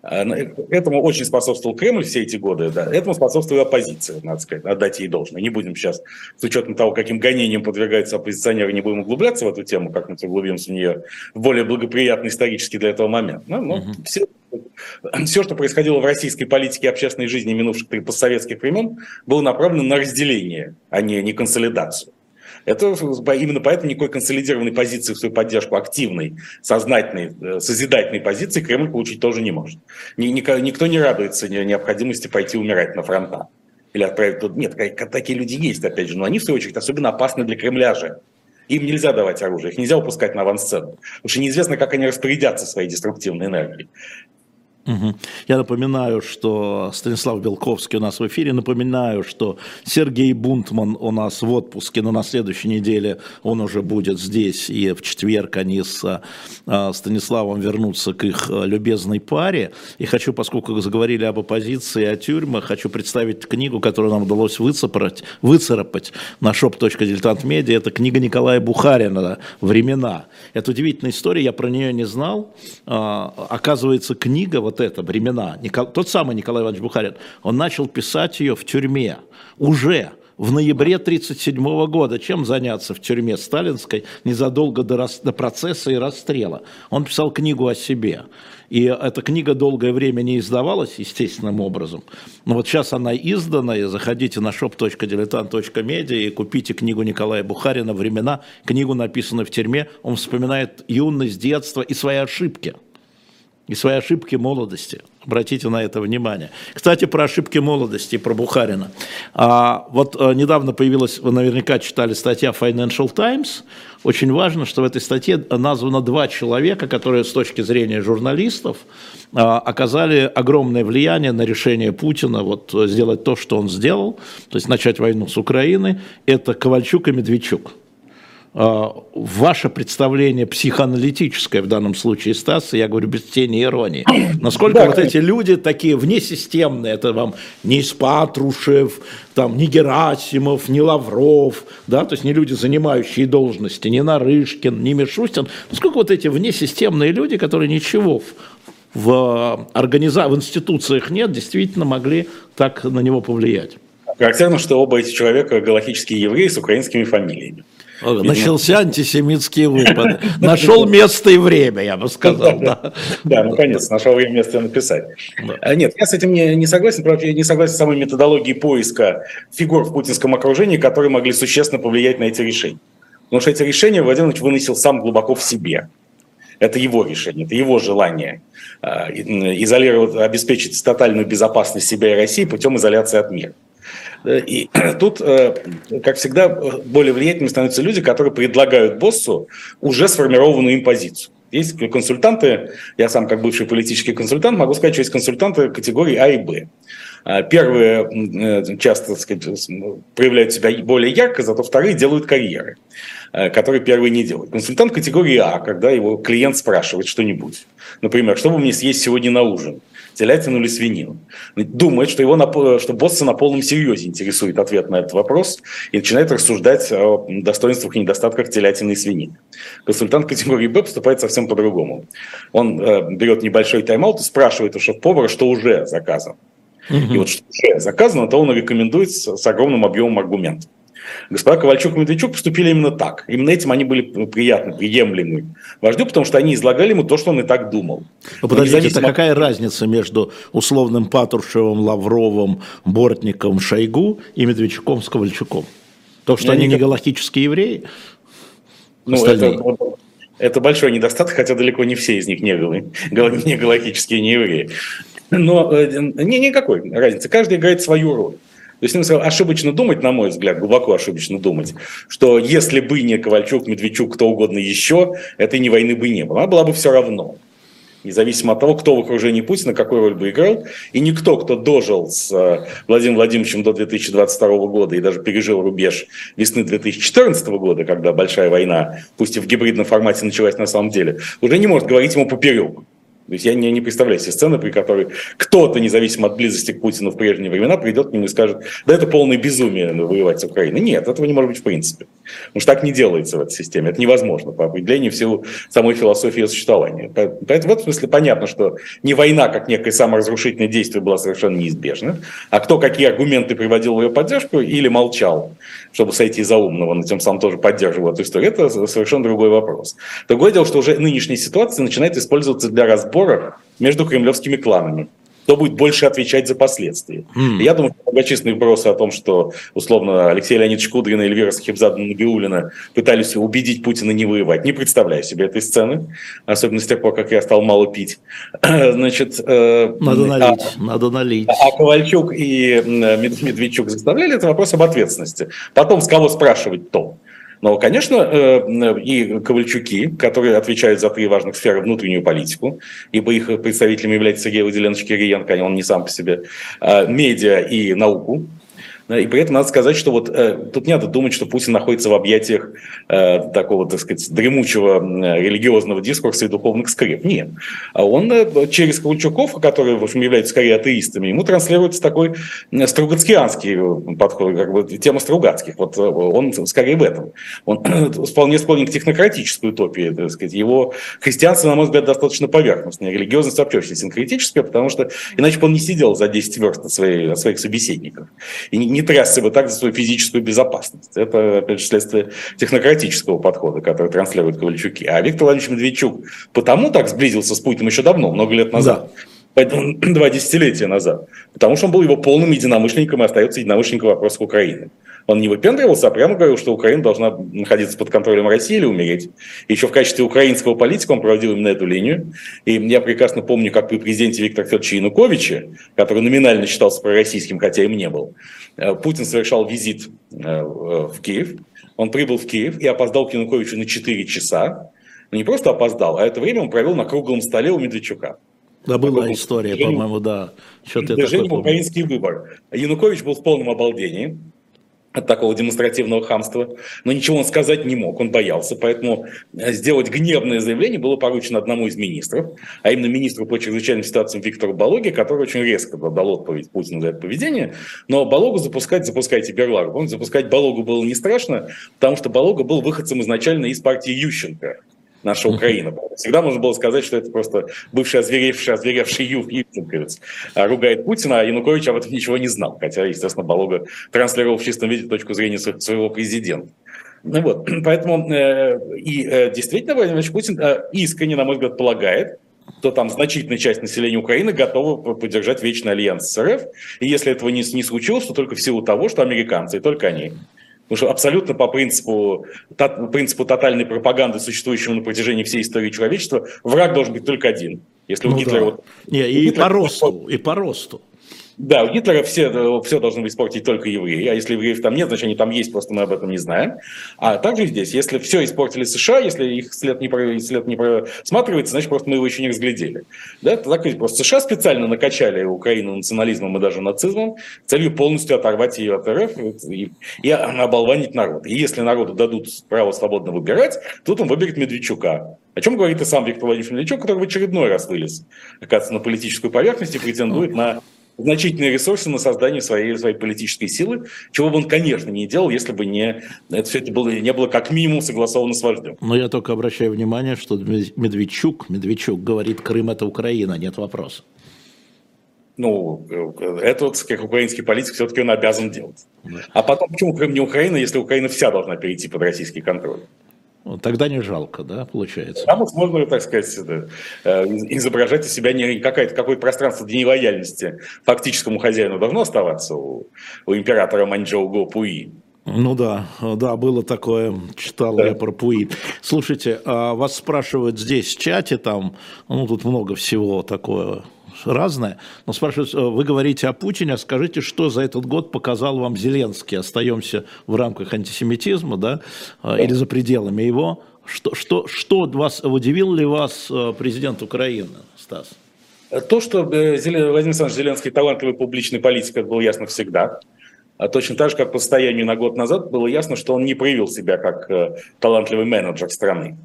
C: А, ну, этому очень способствовал Кремль все эти годы, да. Этому способствовала оппозиция, надо сказать, отдать ей должное. Не будем сейчас, с учетом того, каким гонением подвергаются оппозиционеры, не будем углубляться в эту тему, как мы углубимся в нее в более благоприятный исторический для этого момент. Но, но угу. все, все, что происходило в российской политике и общественной жизни минувших постсоветских времен, было направлено на разделение, а не, не консолидацию. Это именно поэтому никакой консолидированной позиции в свою поддержку активной, сознательной, э, созидательной позиции Кремль получить тоже не может. Никто не радуется необходимости пойти умирать на фронта. Или отправить тут. Нет, такие люди есть, опять же, но они, в свою очередь, особенно опасны для Кремля же. Им нельзя давать оружие, их нельзя упускать на авансцену. Потому что неизвестно, как они распорядятся своей деструктивной энергией.
B: Угу. Я напоминаю, что Станислав Белковский у нас в эфире. Напоминаю, что Сергей Бунтман у нас в отпуске, но на следующей неделе он уже будет здесь. И в четверг они с а, Станиславом вернутся к их а, любезной паре. И хочу, поскольку заговорили об оппозиции, о тюрьмах, хочу представить книгу, которую нам удалось выцарапать, выцарапать на shop.diletantmedia. Это книга Николая Бухарина «Времена». Это удивительная история, я про нее не знал. А, оказывается, книга вот вот это, времена, Никол... тот самый Николай Иванович Бухарин, он начал писать ее в тюрьме уже в ноябре 1937 года. Чем заняться в тюрьме сталинской незадолго до, рас... до процесса и расстрела? Он писал книгу о себе. И эта книга долгое время не издавалась естественным образом. Но вот сейчас она издана, и заходите на shop.diletant.media и купите книгу Николая Бухарина «Времена». Книгу написанную в тюрьме. Он вспоминает юность, детство и свои ошибки – и свои ошибки молодости. Обратите на это внимание. Кстати, про ошибки молодости, про Бухарина. А, вот а, недавно появилась, вы наверняка читали статья Financial Times. Очень важно, что в этой статье названо два человека, которые с точки зрения журналистов а, оказали огромное влияние на решение Путина вот, сделать то, что он сделал, то есть начать войну с Украины. Это Ковальчук и Медведчук. А, ваше представление психоаналитическое в данном случае, Стас, я говорю без тени иронии, насколько да, вот эти люди такие внесистемные, это вам не Спатрушев, там, не Герасимов, не Лавров, да, то есть не люди, занимающие должности, не Нарышкин, не Мишустин, насколько вот эти внесистемные люди, которые ничего в, в, организа... в институциях нет, действительно могли так на него повлиять.
C: Характерно, что оба эти человека галактические евреи с украинскими фамилиями.
B: Начался антисемитский выпад. (laughs) Нашел место и время, я бы сказал. Да, (laughs)
C: да наконец, нашел время место написать. А, нет, я с этим не согласен. Правда, я не согласен с самой методологией поиска фигур в путинском окружении, которые могли существенно повлиять на эти решения. Потому что эти решения Владимир Владимирович выносил сам глубоко в себе. Это его решение, это его желание а, изолировать, обеспечить тотальную безопасность себя и России путем изоляции от мира. Э, и (clears throat) тут, э, как всегда, более влиятельными становятся люди, которые предлагают боссу уже сформированную им позицию. Есть консультанты, я сам как бывший политический консультант могу сказать, что есть консультанты категории А и Б. А первые э, часто так сказать, проявляют себя более ярко, зато вторые делают карьеры, которые первые не делают. Консультант категории А, когда его клиент спрашивает что-нибудь. Например, что бы мне съесть сегодня на ужин? Телятину или свинину. Думает, что, его, что босса на полном серьезе интересует ответ на этот вопрос и начинает рассуждать о достоинствах и недостатках телятины и свинины. Консультант категории Б поступает совсем по-другому. Он э, берет небольшой тайм-аут и спрашивает у шеф-повара, что уже заказано. Угу. И вот что уже заказано, то он рекомендует с, с огромным объемом аргументов. Господа Ковальчук и Медведчук поступили именно так. Именно этим они были приятны, приемлемы вождю, потому что они излагали ему то, что он и так думал.
B: Ну, подождите, независимо... это какая разница между условным Патрушевым, Лавровым, Бортником, Шойгу и Медведчуком с Ковальчуком? То, что Я они не галактические евреи?
C: Ну, это, это большой недостаток, хотя далеко не все из них не, не галактические, не евреи. Но э, не, никакой разницы. Каждый играет свою роль. То есть нужно ошибочно думать, на мой взгляд, глубоко ошибочно думать, что если бы не Ковальчук, Медведчук, кто угодно еще, этой не войны бы не было. Она была бы все равно. Независимо от того, кто в окружении Путина, какой роль бы играл. И никто, кто дожил с э, Владимиром Владимировичем до 2022 года и даже пережил рубеж весны 2014 года, когда большая война, пусть и в гибридном формате началась на самом деле, уже не может говорить ему поперек. То есть я не, не представляю себе сцены, при которой кто-то, независимо от близости к Путину в прежние времена, придет к нему и скажет, да это полное безумие воевать с Украиной. Нет, этого не может быть в принципе. Потому что так не делается в этой системе. Это невозможно по определению в силу самой философии существования. Поэтому в этом смысле понятно, что не война как некое саморазрушительное действие была совершенно неизбежна, а кто какие аргументы приводил в ее поддержку или молчал, чтобы сойти за умного, но тем самым тоже поддерживал эту историю, это совершенно другой вопрос. Другое дело, что уже нынешняя ситуация начинает использоваться для разбора спорах между кремлевскими кланами кто будет больше отвечать за последствия. Mm. Я думаю, что многочисленные вопросы о том, что, условно, Алексей Леонидович Кудрин и Эльвира Сахибзадовна Набиулина пытались убедить Путина не воевать. Не представляю себе этой сцены, особенно с тех пор, как я стал мало пить. (clears throat) Значит,
B: э, надо налить, а, надо налить.
C: А Ковальчук и Медведчук заставляли, это вопрос об ответственности. Потом, с кого спрашивать то. Но, конечно, э, и Ковальчуки, которые отвечают за три важных сферы внутреннюю политику, ибо их представителями является Сергей Владимирович Кириенко, он не сам по себе, а медиа и науку, и при этом надо сказать, что вот э, тут не надо думать, что Путин находится в объятиях э, такого, так сказать, дремучего э, религиозного дискурса и духовных скреп. Нет. А он э, через Ковальчуков, которые, в общем, являются скорее атеистами, ему транслируется такой э, стругацкианский э, подход, как бы тема Стругацких. Вот он скорее в этом. Он (clears throat) вполне склонен к технократической утопии, так сказать. Его христианство, на мой взгляд, достаточно поверхностное. Религиозность вообще очень синкретическая, потому что иначе бы он не сидел за 10 верст от, своей, от своих собеседников. И не, не трясся бы так за свою физическую безопасность. Это, опять же, следствие технократического подхода, который транслируют Ковальчуки. А Виктор Владимирович Медведчук потому так сблизился с Путиным еще давно, много лет назад. Да. Поэтому (clears throat) два десятилетия назад. Потому что он был его полным единомышленником и остается единомышленником вопросов Украины. Он не выпендривался, а прямо говорил, что Украина должна находиться под контролем России или умереть. Еще в качестве украинского политика он проводил именно эту линию. И я прекрасно помню, как при президенте Виктора Федоровича Януковича, который номинально считался пророссийским, хотя им не был, э, Путин совершал визит э, в Киев. Он прибыл в Киев и опоздал к Януковичу на 4 часа. Но не просто опоздал, а это время он провел на круглом столе у Медведчука.
B: Да, была история, по-моему, да.
C: Что-то Движение «Украинский выбор». Янукович был в полном обалдении от такого демонстративного хамства, но ничего он сказать не мог, он боялся, поэтому э, сделать гневное заявление было поручено одному из министров, а именно министру по чрезвычайным ситуациям Виктору Балоге, который очень резко дал отповедь Путину за это поведение, но Балогу запускать, запускайте Берлагу. Помните, запускать Балогу было не страшно, потому что Балога был выходцем изначально из партии Ющенко, наша Украина. Всегда можно было сказать, что это просто бывший озверевший, озверевший Юв Ивченковец ругает Путина, а Янукович об этом ничего не знал, хотя, естественно, Балога транслировал в чистом виде точку зрения своего президента. Ну вот, (clears throat) поэтому э, и э, действительно Владимир Путин э, искренне, на мой взгляд, полагает, что там значительная часть населения Украины готова поддержать вечный альянс с РФ. И если этого не, не случилось, то только в силу того, что американцы, и только они, Потому что абсолютно по принципу, по принципу тотальной пропаганды, существующему на протяжении всей истории человечества, враг должен быть только один. Если ну у Гитлера... Да. Вот,
B: Не, и, Гитлера, по росту, и по росту.
C: Да, у Гитлера все, все должны испортить только евреи, а если евреев там нет, значит они там есть, просто мы об этом не знаем. А также здесь, если все испортили США, если их след не, след не просматривается, значит просто мы его еще не разглядели. Да, так просто США специально накачали Украину национализмом и даже нацизмом целью полностью оторвать ее от РФ и, и оболванить народ. И если народу дадут право свободно выбирать, тут он выберет Медведчука. О чем говорит и сам Виктор Владимирович Медведчук, который в очередной раз вылез, оказывается, на политическую поверхность и претендует на значительные ресурсы на создание своей, своей политической силы, чего бы он, конечно, не делал, если бы не, это все это было, не было как минимум согласовано с вождем.
B: Но я только обращаю внимание, что Медведчук, Медведчук говорит, Крым это Украина, нет вопроса.
C: Ну, это вот, как украинский политик, все-таки он обязан делать. А потом, почему Крым не Украина, если Украина вся должна перейти под российский контроль?
B: Ну, тогда не жалко, да, получается?
C: Там можно, так сказать, да, э, изображать из себя не какое-то какое пространство для нелояльности фактическому хозяину должно оставаться у, у императора Маньчжоу Пуи.
B: Ну да, да, было такое, читал да. я про Пуи. Слушайте, а вас спрашивают здесь в чате, там, ну тут много всего такое разное, но спрашивают, э, вы говорите о Путине, а скажите, что за этот год показал вам Зеленский? Остаемся в рамках антисемитизма, да, да. или за пределами его? Что, что, что вас, удивил ли вас э, президент Украины, Стас?
C: То, что э, Владимир Александрович Зеленский талантливый публичный политик, это было ясно всегда. А точно так же, как по состоянию на год назад, было ясно, что он не проявил себя как талантливый менеджер страны.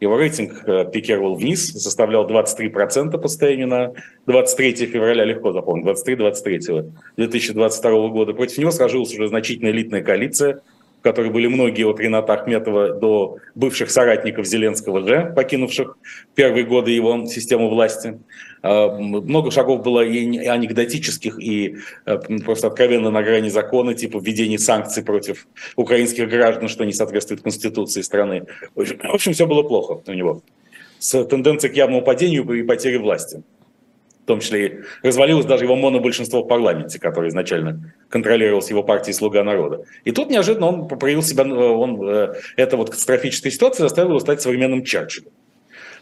C: Его рейтинг э, пикировал вниз, составлял 23% по состоянию на 23 февраля, легко запомнить, 23-23 2022 года. Против него сложилась уже значительная элитная коалиция, в были многие от Рената Ахметова до бывших соратников Зеленского же, покинувших первые годы его систему власти. А, много шагов было и анекдотических, и э, просто откровенно на грани закона, типа введения санкций против украинских граждан, что не соответствует конституции страны. В общем, все было плохо у него. С тенденцией к явному падению и потере власти том числе и развалилось даже его монобольшинство в парламенте, которое изначально контролировалось его партией «Слуга народа». И тут неожиданно он проявил себя, э, он, э, эта вот катастрофическая ситуация заставила его стать современным Черчиллем.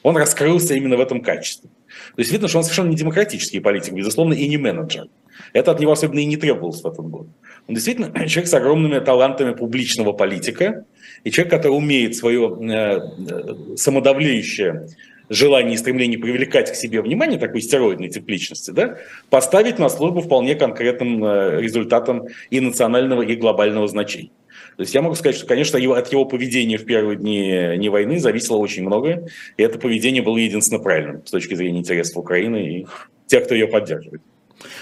C: Он раскрылся именно в этом качестве. То есть видно, что он совершенно не демократический политик, безусловно, и не менеджер. Это от него особенно и не требовалось в этот год. Он действительно (clears throat) человек с огромными талантами публичного политика, и человек, который умеет свое э, э самодавлеющее желание и стремление привлекать к себе внимание такой стероидной тип личности, да, поставить на службу вполне конкретным э, результатом и национального, и глобального значения. То есть я могу сказать, что, конечно, от его поведения в первые дни не войны зависело очень многое, и это поведение было единственно правильным с точки зрения интересов Украины и тех, кто ее поддерживает.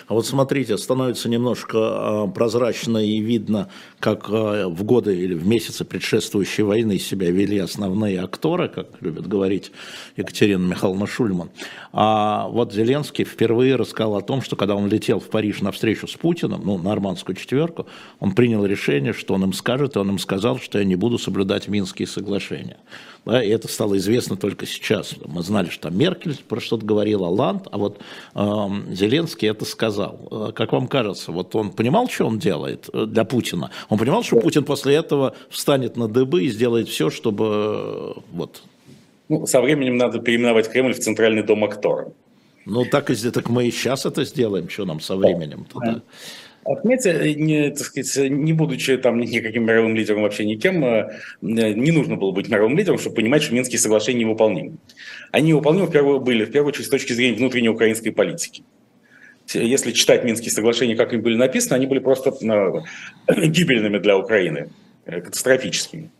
B: А вот смотрите, становится немножко а, прозрачно и видно, как а, в годы или в месяцы предшествующей войны себя вели основные акторы, как любят говорить Екатерина Михайловна Шульман. А вот Зеленский впервые рассказал о том, что когда он летел в Париж на встречу с Путиным, ну, на арманскую четверку, он принял решение, что он им скажет, и он им сказал, что я не буду соблюдать Минские соглашения. Да, и это стало известно только сейчас. Мы знали, что Меркель про что-то говорила, Ланд, а вот э, Зеленский это сказал. Э, как вам кажется, вот он понимал, что он делает э, для Путина? Он понимал, что Путин после этого встанет на дыбы и сделает все, чтобы э, вот...
C: Ну, со временем надо переименовать Кремль в Центральный дом актора.
B: Ну, так, и, так мы и сейчас это сделаем, что нам со временем туда.
C: Отметьте, э, не, так сказать, не будучи там никаким мировым лидером, вообще никем, э, не нужно было быть мировым лидером, чтобы понимать, что Минские соглашения невыполнимы. Они выполнимы в первую, были, в первую очередь, с точки зрения внутренней украинской политики. Если читать Минские соглашения, как они были написаны, они были просто э, (clears throat) гибельными для Украины, катастрофическими.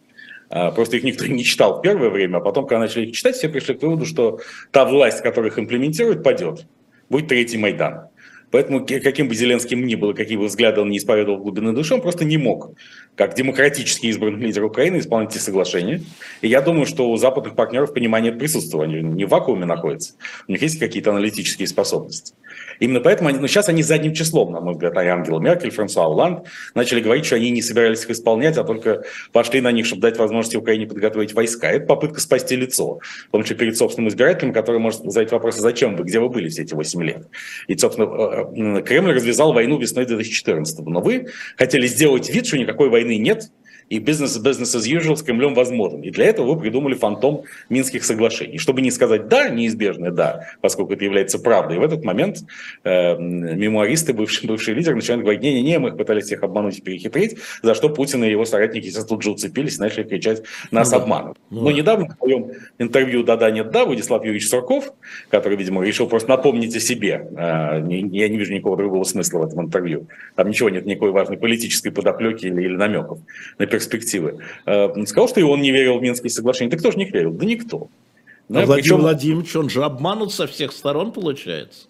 C: А, просто их никто (laughs) не читал в первое время, а потом, когда начали их читать, все пришли к выводу, что та власть, которая их имплементирует, падет. Будет третий Майдан. Поэтому каким бы Зеленским ни было, какие бы взгляды он не исповедовал глубины души, он просто не мог, как демократически избранный лидер Украины, исполнить эти соглашения. И я думаю, что у западных партнеров понимание присутствует, они не в вакууме находятся, у них есть какие-то аналитические способности. Именно поэтому они, ну, сейчас они задним числом, на мой взгляд, и Ангела Меркель, Франсуа Оланд начали говорить, что они не собирались их исполнять, а только пошли на них, чтобы дать возможность Украине подготовить войска. Это попытка спасти лицо, в том числе перед собственным избирателем, который может задать вопрос, а зачем вы, где вы были все эти 8 лет? И, собственно, э, э, Кремль развязал войну весной 2014 Но вы хотели сделать вид, что никакой войны нет, и бизнес business as usual с Кремлем возможен. И для этого вы придумали фантом Минских соглашений. Чтобы не сказать «да», неизбежное «да», поскольку это является правдой, в этот момент э, мемуаристы, бывший, бывший лидер, начинают говорить «не-не-не, мы их пытались всех обмануть и перехитрить», за что Путин и его соратники сейчас тут же уцепились и начали кричать «нас ну, обманывают». Ну, Но недавно в своем интервью «Да-да, нет-да» Владислав Юрьевич Сурков, который, видимо, решил просто напомнить о себе, э, я не вижу никакого другого смысла в этом интервью, там ничего нет, никакой важной политической подоплеки или, или намеков перспективы, э, сказал, что и он не верил в Минские соглашения. Да кто же не верил? Да никто.
B: Да, а Владимир причем... Владимирович, он же обманут со всех сторон, получается.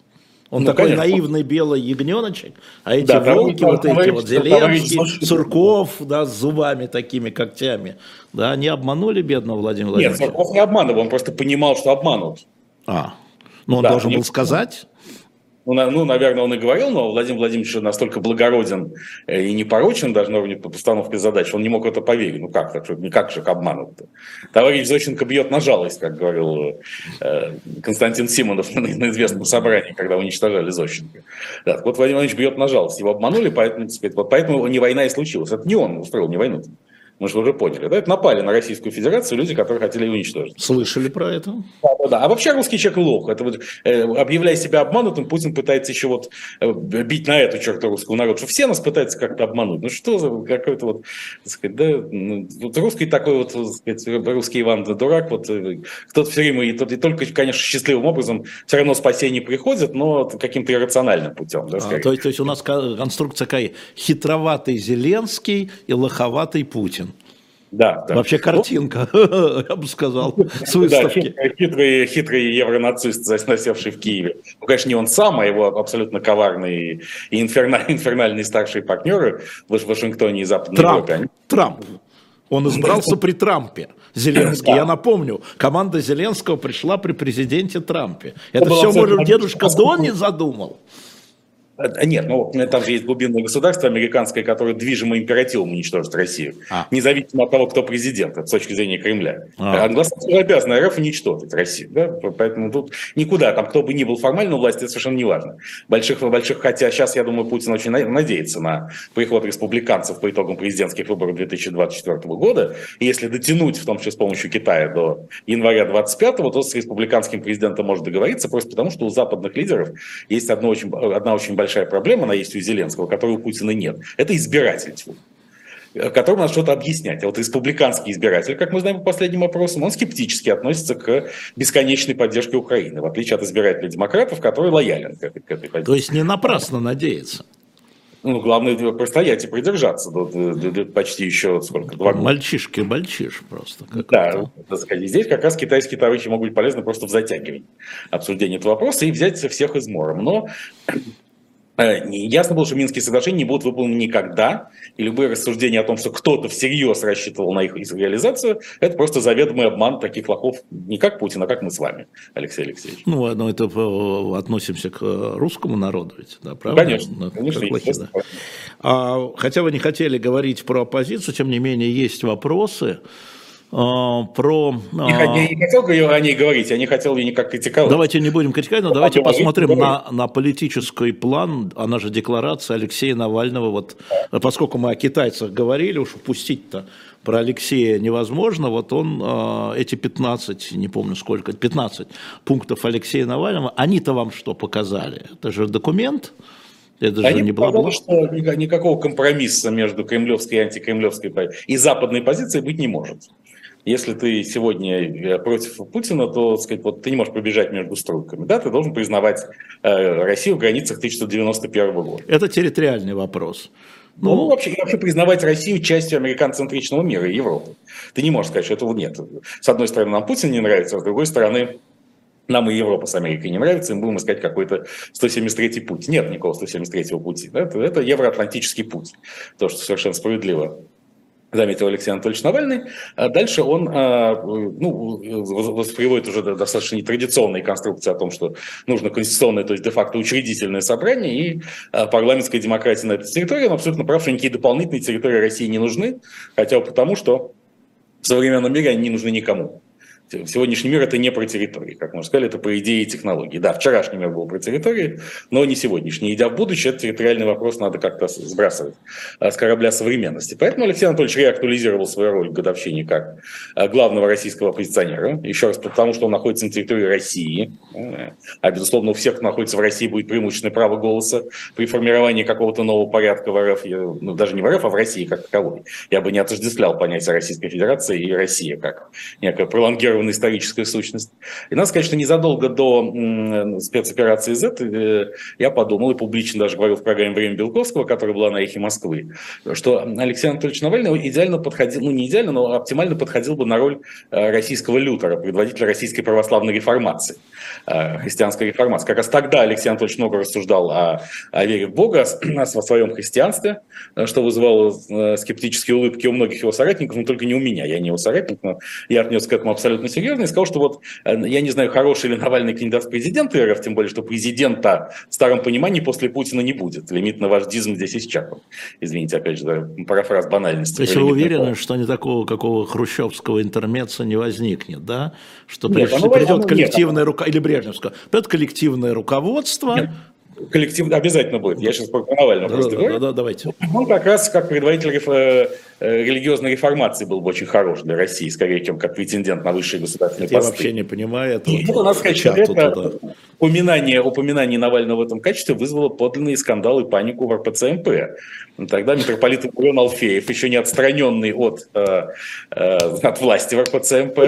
B: Он ну, такой конечно. наивный белый ягненочек, а эти да, волки, вот эти вот Зеленский, Сурков, да, с зубами такими, когтями, да, они обманули бедного Владимира Владимировича?
C: Нет, Сурков не обманывал, он просто понимал, что обманут.
B: А, ну он да, должен был сказать?
C: Ну, ну, наверное, он и говорил, но Владимир Владимирович настолько благороден э, и непорочен даже на уровне постановки задач, он не мог в это поверить. Ну как так? Никак же обманут-то? Товарищ Зощенко бьет на жалость, как говорил э, Константин Симонов (laughs) на, на известном собрании, когда уничтожали Зощенко. Да, вот Владимир Владимирович бьет на жалость. Его обманули, поэтому, вот поэтому не война и случилась. Это не он устроил не войну. Мы же уже поняли, да? Это напали на Российскую Федерацию люди, которые хотели ее уничтожить.
B: Слышали про это?
C: Да, да, да. А вообще русский человек лох. Это вот, э, объявляя себя обманутым, Путин пытается еще вот э, бить на эту черту русского народа, что все нас пытаются как-то обмануть. Ну что за какой-то вот, так сказать, да, ну, вот русский такой вот, так сказать, русский Иван да, дурак, вот э, кто-то все время, и, тот, и только, конечно, счастливым образом все равно спасение приходит, но каким-то иррациональным путем. Да,
B: а, то, есть, то есть у нас конструкция какая? Хитроватый Зеленский и лоховатый Путин. Да, да. Вообще картинка, (laughs) я бы сказал, с выставки.
C: Да, хитрый, хитрый евронацист, засевший в Киеве. Ну, конечно, не он сам, а его абсолютно коварные и инфернальные, (laughs) инфернальные старшие партнеры в Вашингтоне и Западной
B: Трамп, Европе. Трамп. Он избрался при Трампе. Зеленский. Я напомню, команда Зеленского пришла при президенте Трампе. Это все, может, дедушка Дон не задумал?
C: Э, нет, ну там же есть глубинное государство американское, которое движимо императивом уничтожит Россию. А. Независимо от того, кто президент, с точки зрения Кремля. А. Англосаксы обязаны РФ уничтожить Россию. Да? Поэтому тут никуда, там кто бы ни был формально у власти, это совершенно не важно. Больших, больших, хотя сейчас, я думаю, Путин очень надеется на приход республиканцев по итогам президентских выборов 2024 года. И если дотянуть, в том числе с помощью Китая, до января 2025, то с республиканским президентом может договориться, просто потому что у западных лидеров есть одно очень, одна очень большая большая проблема, она есть у Зеленского, которой у Путина нет. Это избиратель, которому надо что-то объяснять. А вот республиканский избиратель, как мы знаем по последним опросам, он скептически относится к бесконечной поддержке Украины, в отличие от избирателей демократов, который лоялен к этой, к этой
B: поддержке. То есть не напрасно надеяться.
C: Ну, главное простоять и придержаться до, до, до, до почти еще сколько?
B: Два года. Мальчишки, мальчиш просто.
C: Да, так сказать. Здесь как раз китайские товарищи могут быть полезны просто в затягивании обсуждения этого вопроса и взять всех измором. Но Э, ясно было, что Минские соглашения не будут выполнены никогда, и любые рассуждения о том, что кто-то всерьез рассчитывал на их реализацию, это просто заведомый обман таких лохов, не как Путин, а как мы с вами, Алексей Алексеевич.
B: Ну, но это э, относимся к русскому народу ведь, да, правда?
C: Конечно, ну, конечно.
B: Плохи, да. а, хотя вы не хотели говорить про оппозицию, тем не менее, есть вопросы,
C: про... Я, я не хотел о ней говорить, я не хотел ее никак критиковать.
B: Давайте не будем критиковать, но давайте посмотрим на, на политический план, она же декларация Алексея Навального, вот, поскольку мы о китайцах говорили, уж упустить-то про Алексея невозможно, вот он а, эти 15, не помню сколько, 15 пунктов Алексея Навального, они-то вам что показали? Это же документ,
C: это же Они не бла что никакого компромисса между кремлевской и антикремлевской и западной позицией быть не может. Если ты сегодня э, против Путина, то сказать, вот, ты не можешь побежать между стройками. Да? Ты должен признавать э, Россию в границах 1991 года.
B: Это территориальный вопрос.
C: Ну, ну вообще, вообще признавать Россию частью американцентричного мира и Европы. Ты не можешь сказать, что этого нет. С одной стороны, нам Путин не нравится, а с другой стороны, нам и Европа с Америкой не нравится, и мы будем искать какой-то 173-й путь. Нет никакого 173-го пути. Это, это евроатлантический путь. То, что совершенно справедливо заметил Алексей Анатольевич Навальный. А дальше он а, ну, приводит уже достаточно нетрадиционные конструкции о том, что нужно конституционное, то есть де-факто учредительное собрание и а, парламентская демократия на этой территории. Он абсолютно прав, что никакие дополнительные территории России не нужны, хотя бы потому, что в современном мире они не нужны никому. Сегодняшний мир это не про территории, как мы сказали, это по идее и технологии. Да, вчерашний мир был про территории, но не сегодняшний. Идя в будущее, этот территориальный вопрос надо как-то сбрасывать а, с корабля современности. Поэтому Алексей Анатольевич реактуализировал свою роль в годовщине как а, главного российского оппозиционера. Еще раз, потому что он находится на территории России. А, безусловно, у всех, кто находится в России, будет преимущественное право голоса при формировании какого-то нового порядка в РФ, ну, даже не в РФ, а в России как таковой. Я бы не отождествлял понятие Российской Федерации и Россия как некая пролонгированная зафиксирована историческая сущность. И сказать, что незадолго до спецоперации Z э, я подумал и публично даже говорил в программе «Время Белковского», которая была на «Эхе Москвы», что Алексей Анатольевич Навальный идеально подходил, ну не идеально, но оптимально подходил бы на роль э, российского Лютера, предводителя российской православной реформации. Э, христианской реформации. Как раз тогда Алексей Анатольевич много рассуждал о, о вере в Бога, (clears throat) о своем христианстве, что вызывало скептические улыбки у многих его соратников, но только не у меня. Я не его соратник, но я отнес к этому абсолютно серьезно и сказал, что вот я не знаю, хороший ли Навальный кандидат в президенты РФ, тем более, что президента в старом понимании после Путина не будет. Лимит на вождизм здесь исчерпан. Извините, опять же, парафраз банальности.
B: То есть вы уверены, что не такого какого хрущевского интермеца не возникнет, да? Что нет, придет оно, коллективное руко... или Брежневское, придет коллективное руководство, нет
C: коллектив обязательно будет. Я сейчас про Навального да, просто да, говорю. Да, да,
B: давайте.
C: Он как раз как предводитель реф... Э, э, религиозной реформации был бы очень хорош для России, скорее, чем как претендент на высшие государственные
B: Я посты. Я вообще не понимаю этого.
C: И вот у нас, конечно, это упоминание, упоминание Навального в этом качестве вызвало подлинные скандалы и панику в РПЦМП. Тогда митрополит Иван Алфеев, еще не отстраненный от, э, от власти в РПЦМП,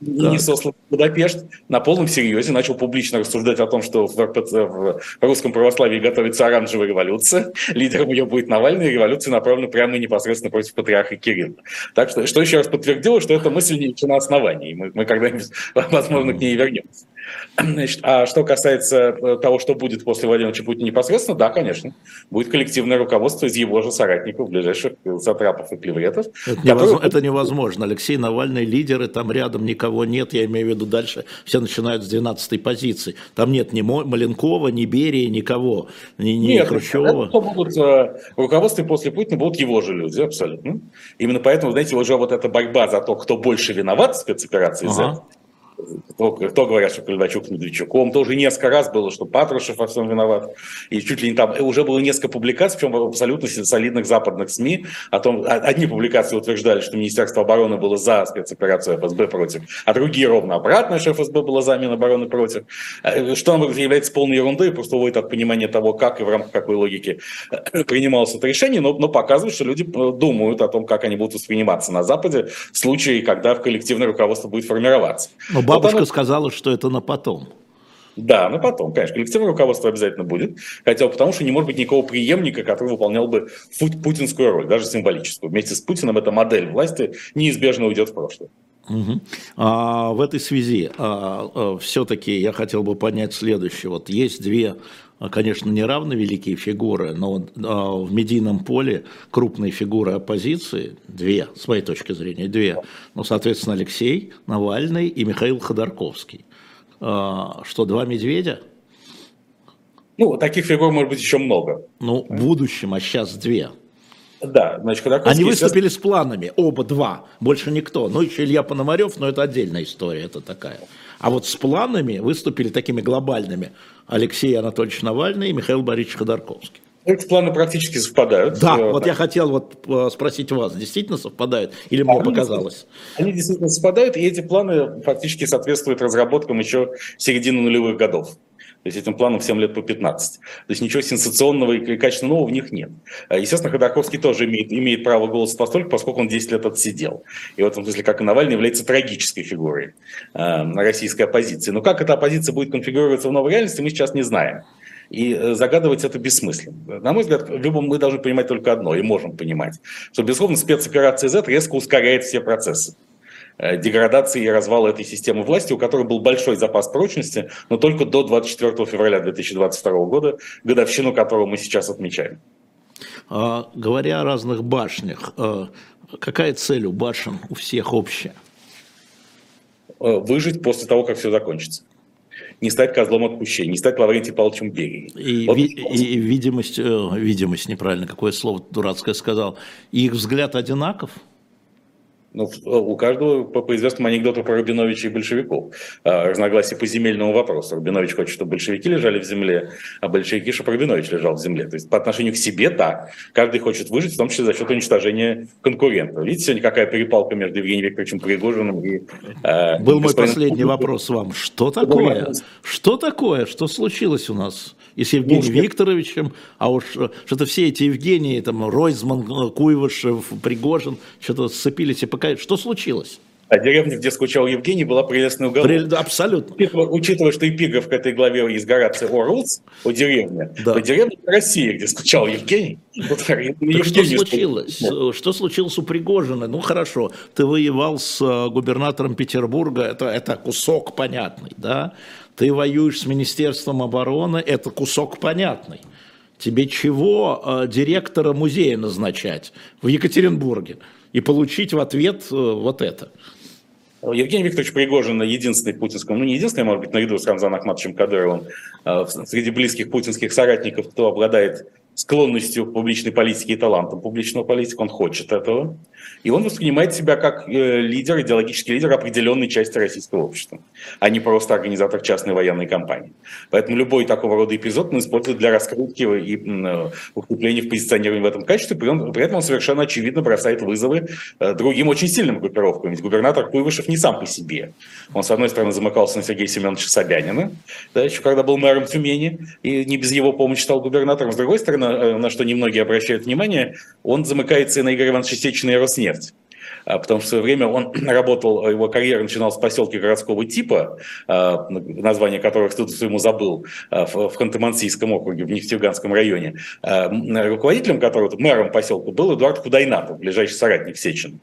C: так. не сослан в Будапешт, на полном серьезе начал публично рассуждать о том, что в, РПЦ, в русском православии готовится оранжевая революция, (laughs) лидером ее будет Навальный, и революция направлена прямо и непосредственно против патриарха Кирилла. Так что, что еще раз подтвердило, что эта мысль не на основании, мы, мы когда-нибудь, (laughs) возможно, к ней вернемся. Значит, а что касается э, того, что будет после Владимира Путина непосредственно, да, конечно, будет коллективное руководство из его же соратников, ближайших сатрапов и клевретов.
B: Это, которые... невозможно, это невозможно. Алексей Навальный лидер, и там рядом никого нет, я имею в виду дальше, все начинают с 12 позиции. Там нет ни Маленкова, ни Берии, никого, ни, ни нет, Хрущева.
C: Это будут, э, руководстве после Путина будут его же люди, абсолютно. Именно поэтому, знаете, уже вот эта борьба за то, кто больше виноват в спецоперации ага кто, кто говорят, что Кондачук с Медведчуком, тоже несколько раз было, что Патрушев во всем виноват. И чуть ли не там, уже было несколько публикаций, причем абсолютно солидных западных СМИ, о том, одни публикации утверждали, что Министерство обороны было за спецоперацию ФСБ против, а другие ровно обратно, что ФСБ было за Минобороны против. Э, что нам является полной ерундой, просто уводит от понимания того, как и в рамках какой логики э, принималось это решение, но, но показывает, что люди э, думают о том, как они будут восприниматься на Западе в случае, когда в коллективное руководство будет формироваться.
B: Бабушка вот сказала, что это на потом.
C: Да, на потом, конечно. Коллективное руководство обязательно будет. Хотя потому, что не может быть никакого преемника, который выполнял бы путинскую роль, даже символическую. Вместе с Путиным эта модель власти неизбежно уйдет в прошлое.
B: Угу. А, в этой связи а, а, все-таки я хотел бы понять следующее. Вот есть две конечно, не равно великие фигуры, но а, в медийном поле крупные фигуры оппозиции, две, с моей точки зрения, две, ну, соответственно, Алексей Навальный и Михаил Ходорковский. А, что, два медведя?
C: Ну, таких фигур может быть еще много.
B: Ну, в будущем, а сейчас две.
C: Да, значит,
B: Ходорковский... Они выступили с планами, оба два, больше никто. Ну, еще Илья Пономарев, но это отдельная история, это такая. А вот с планами выступили такими глобальными Алексей Анатольевич Навальный и Михаил Борисович Ходорковский.
C: Эти планы практически совпадают.
B: Да, вот так. я хотел вот э, спросить вас, действительно совпадают или мне они показалось?
C: Они действительно совпадают, и эти планы фактически соответствуют разработкам еще середины нулевых годов. То есть этим планам всем лет по 15. То есть ничего сенсационного и качественного в них нет. А, естественно, Ходорковский тоже имеет, имеет право голоса постольку, поскольку он 10 лет отсидел. И в этом смысле, как и Навальный, является трагической фигурой э, российской оппозиции. Но как эта оппозиция будет конфигурироваться в новой реальности, мы сейчас не знаем. И э, загадывать это бессмысленно. На мой взгляд, в любом мы должны понимать только одно, и можем понимать, что, безусловно, спецоперация Z резко ускоряет все процессы. Э, деградации и развала этой системы власти, у которой был большой запас прочности, но только до 24 февраля 2022 года, годовщину которого мы сейчас отмечаем.
B: А, говоря о разных башнях, а, какая цель у башен у всех общая?
C: Э, выжить после того, как все закончится не стать козлом отпущения, не стать Лаврентием Павловичем Берией.
B: И, вот. и, и видимость, э, видимость, неправильно, какое слово дурацкое сказал, и их взгляд одинаков –
C: ну, у каждого по, по известному анекдоту про Рубиновича и большевиков. А, разногласия по земельному вопросу. Рубинович хочет, чтобы большевики лежали в земле, а большевики, чтобы Рубинович лежал в земле. То есть по отношению к себе, да, каждый хочет выжить, в том числе за счет уничтожения конкурента. Видите, сегодня какая перепалка между Евгением Викторовичем Пригожиным и...
B: Э, Был мой последний вопрос вам. Что такое? Что такое? Что случилось у нас? и с Евгением ну, Викторовичем, а уж э, что-то все эти Евгении, там, Ройзман, э, Куйвышев, Пригожин, что-то сцепились и пока... Что случилось?
C: А деревня, где скучал Евгений, была прелестный уголок. При...
B: Абсолютно.
C: Учитывая, что эпиграф к этой главе из Горация Орлс о деревне, да. то деревня России, где скучал Евгений. (laughs)
B: Вот, что случилось? Что случилось у Пригожина? Ну хорошо, ты воевал с э, губернатором Петербурга, это, это кусок понятный, да? ты воюешь с Министерством обороны, это кусок понятный. Тебе чего э, директора музея назначать в Екатеринбурге и получить в ответ э, вот это?
C: Евгений Викторович Пригожин единственный путинский, ну не единственный, может быть, наряду с Рамзаном Ахматовичем Кадыровым, э, среди близких путинских соратников, кто обладает склонностью к публичной политике и талантом публичного политика, он хочет этого. И он воспринимает себя как э, лидер, идеологический лидер определенной части российского общества, а не просто организатор частной военной кампании. Поэтому любой такого рода эпизод он использует для раскрутки и э, укрепления в позиционировании в этом качестве. При, он, при этом он совершенно очевидно бросает вызовы э, другим очень сильным группировкам. Ведь губернатор Куйвышев не сам по себе. Он, с одной стороны, замыкался на Сергея Семеновича Собянина, да, еще когда был мэром Тюмени, и не без его помощи стал губернатором. С другой стороны, на что немногие обращают внимание, он замыкается на Игоря Ивановича Сечина и Роснефть. А, потому что в свое время он (clears throat) работал, его карьера начиналась в поселке городского типа, а, название которого кто-то ему забыл, а, в Ханты-Мансийском округе, в Нефтеюганском районе. Руководителем которого, мэром поселка, был Эдуард Худайнатов, ближайший соратник Сечин,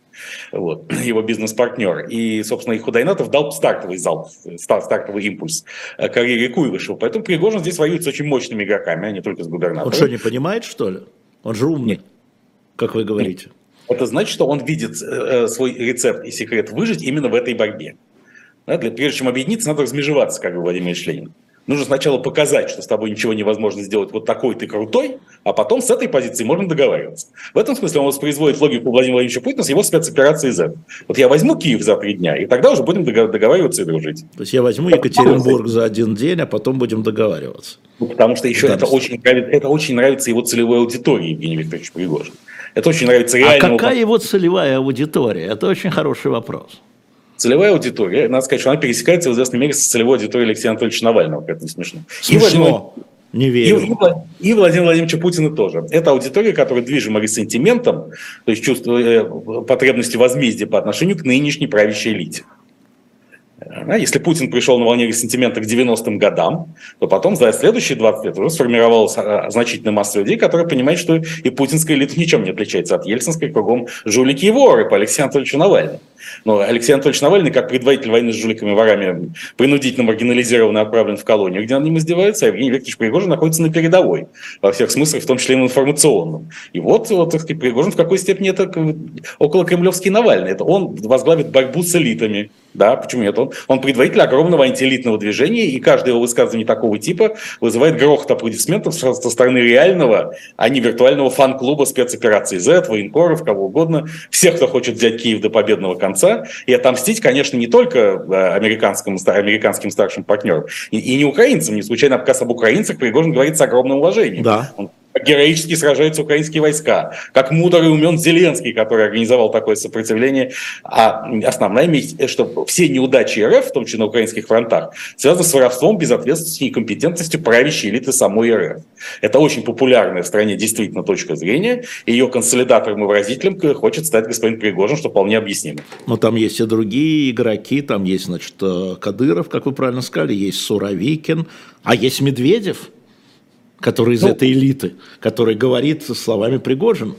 C: вот, (clears throat) его бизнес-партнер. И, собственно, и Худайнатов дал стартовый залп, стартовый импульс карьере Куйвышева. Поэтому Пригожин здесь воюет с очень мощными игроками, а не только с губернатором.
B: Он что, не понимает, что ли? Он же умный, Нет. как вы говорите. Нет.
C: Это значит, что он видит э, свой рецепт и секрет выжить именно в этой борьбе. Да, для, прежде чем объединиться, надо размежеваться, как говорил Владимир Ленин. Нужно сначала показать, что с тобой ничего невозможно сделать, вот такой ты крутой, а потом с этой позиции можно договариваться. В этом смысле он воспроизводит логику Владимира Владимировича Путина с его спецоперацией Z. Вот я возьму Киев за три дня, и тогда уже будем договариваться и дружить.
B: То есть я возьму Екатеринбург за один день, а потом будем договариваться.
C: Ну, потому что еще это очень, нравится, это очень нравится его целевой аудитории, Евгений Викторович Пригожин. Это очень нравится
B: реальному... А какая его целевая аудитория? Это очень хороший вопрос.
C: Целевая аудитория, надо сказать, что она пересекается в известной мере с целевой аудиторией Алексея Анатольевича Навального, как это не смешно.
B: Смешно. И не верю.
C: И, и, и Владимира Владимировича Путина тоже. Это аудитория, которая движима ресентиментом, то есть чувство э, потребности возмездия по отношению к нынешней правящей элите. Если Путин пришел на волне ресентимента к 90-м годам, то потом за следующие 20 лет уже сформировалась а, значительная масса людей, которые понимают, что и путинская элита ничем не отличается от ельцинской, кругом жулики и воры по Алексею Анатольевичу Навальному. Но Алексей Анатольевич Навальный, как предводитель войны с жуликами ворами, принудительно маргинализирован и отправлен в колонию, где над ним издеваются, а Евгений Викторович Пригожин находится на передовой, во всех смыслах, в том числе и информационном. И вот, вот так сказать, Пригожин в какой степени это около кремлевский Навальный. Это он возглавит борьбу с элитами, да, почему нет? Он, он предводитель огромного антиэлитного движения, и каждое его высказывание такого типа вызывает грохот аплодисментов со стороны реального, а не виртуального фан-клуба спецоперации Z, военкоров, кого угодно, всех, кто хочет взять Киев до победного конца и отомстить, конечно, не только э, американским, американским старшим партнерам, и, и не украинцам, не случайно отказ об украинцах Пригожин говорит с огромным уважением.
B: Да.
C: Он героически сражаются украинские войска, как мудр и умен Зеленский, который организовал такое сопротивление. А основная месть, что все неудачи РФ, в том числе на украинских фронтах, связаны с воровством, безответственностью и некомпетентностью правящей элиты самой РФ. Это очень популярная в стране действительно точка зрения. Ее консолидатором и выразителем хочет стать господин Пригожин, что вполне объяснимо.
B: Но там есть и другие игроки, там есть, значит, э, Кадыров, как вы правильно сказали, есть Суровикин, а есть Медведев – который из ну, этой элиты, который говорит словами Пригожина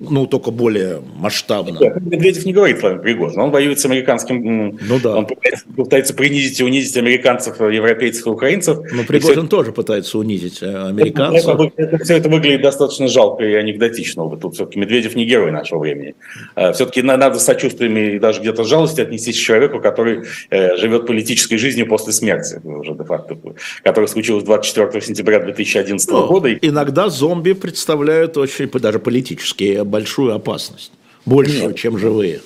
B: ну, только более масштабно.
C: Медведев не говорит словами Пригожина, он воюет с американским... Ну да. Он пытается, пытается принизить и унизить американцев, европейцев и украинцев.
B: Но Пригожин все... тоже пытается унизить э, американцев.
C: Это, это, это, все это выглядит достаточно жалко и анекдотично. Тут все-таки Медведев не герой нашего времени. Э, все-таки надо сочувствием и даже где-то жалости отнестись к человеку, который э, живет политической жизнью после смерти, уже де-факто, которая случилась 24 сентября 2011 ну, года.
B: Иногда зомби представляют очень, даже политические большую опасность. Больше, нет. чем живые.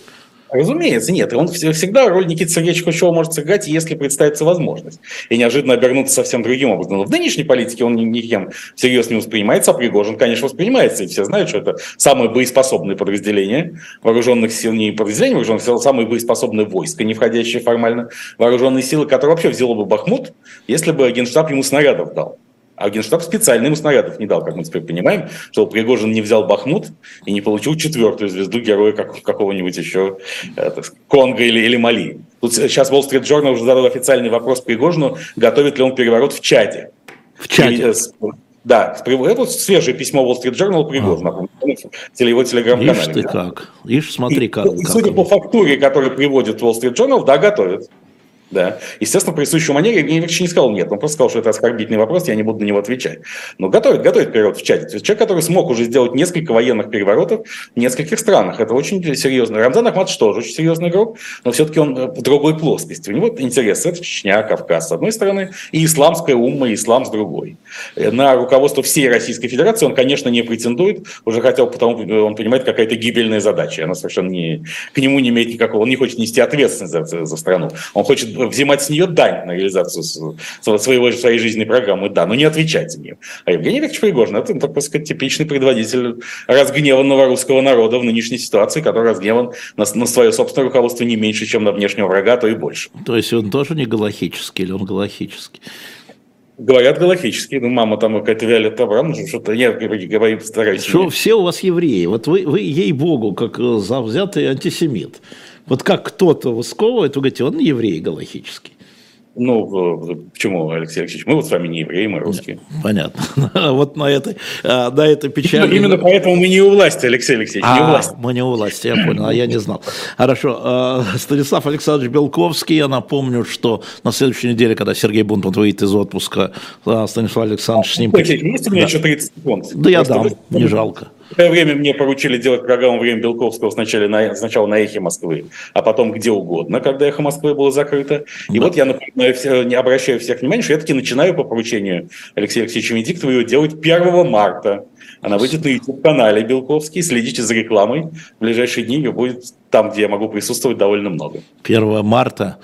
C: Разумеется, нет. Он всегда роль Никиты Сергеевича Хрущева может сыграть, если представится возможность. И неожиданно обернуться совсем другим образом. Но в нынешней политике он никем всерьез не воспринимается, а Пригожин, конечно, воспринимается. И все знают, что это самое боеспособное подразделение вооруженных сил, не подразделение вооруженных сил, а самые боеспособные войска, не входящие формально вооруженные силы, которые вообще взяло бы Бахмут, если бы Генштаб ему снарядов дал. А Генштаб специально ему снарядов не дал, как мы теперь понимаем, что Пригожин не взял Бахмут и не получил четвертую звезду героя как, какого-нибудь еще это, Конго или, или Мали. Тут сейчас Wall Street Journal уже задал официальный вопрос Пригожину, готовит ли он переворот в Чаде.
B: В Чаде?
C: И, да, это свежее письмо Wall Street Journal Пригожина, а. его телеграм-канале.
B: Ишь ты как, ишь смотри как.
C: И, и судя по фактуре, которую приводит Wall Street Journal, да, готовит. Да. Естественно, при присущей манере Евгений Викторович не сказал нет. Он просто сказал, что это оскорбительный вопрос, я не буду на него отвечать. Но готовит, готовит переворот в чате. То есть человек, который смог уже сделать несколько военных переворотов в нескольких странах. Это очень серьезно. Рамзан Ахматович тоже очень серьезный игрок, но все-таки он э, в другой плоскости. У него интересы. Это Чечня, Кавказ с одной стороны, и исламская умма, и ислам с другой. Э, на руководство всей Российской Федерации он, конечно, не претендует, уже хотел, потому э, он понимает, какая-то гибельная задача. Она совершенно не, к нему не имеет никакого, он не хочет нести ответственность за, за страну. Он хочет взимать с нее дань на реализацию своего, своей жизненной программы, да, но не отвечать за нее. А Евгений Викторович Пригожин – это, так сказать, типичный предводитель разгневанного русского народа в нынешней ситуации, который разгневан на, на свое собственное руководство не меньше, чем на внешнего врага, а то и больше.
B: То есть он тоже не галахический или он галахический?
C: Говорят галактический, ну мама там какая-то Виолетта Абрам, что-то я говорю, стараюсь.
B: Что все у вас евреи, вот вы, вы ей-богу, как завзятый антисемит. Вот как кто-то высковывает, вы говорите, он еврей галахический.
C: Ну, почему, Алексей Алексеевич? Мы вот с вами не евреи, мы русские.
B: Понятно. (laughs) Вот на этой, а, на этой печали.
C: Именно поэтому мы не у власти, Алексей Алексеевич, не у
B: а,
C: власти.
B: Мы не у власти, я понял, а я не знал. Хорошо. А, Станислав Александрович Белковский, я напомню, что на следующей неделе, когда Сергей Бунтман выйдет из отпуска, Станислав Александрович с ним...
C: Есть у меня еще 30 секунд?
B: Да я дам, не жалко
C: свое время мне поручили делать программу «Время Белковского» сначала на, сначала на «Эхе Москвы», а потом где угодно, когда «Эхо Москвы» было закрыто. И да. вот я напоминаю, не обращаю всех внимания, что я таки начинаю по поручению Алексея Алексеевича Медиктова ее делать 1 марта. Она выйдет на YouTube-канале Белковский. Следите за рекламой. В ближайшие дни ее будет там, где я могу присутствовать, довольно много.
B: 1 марта.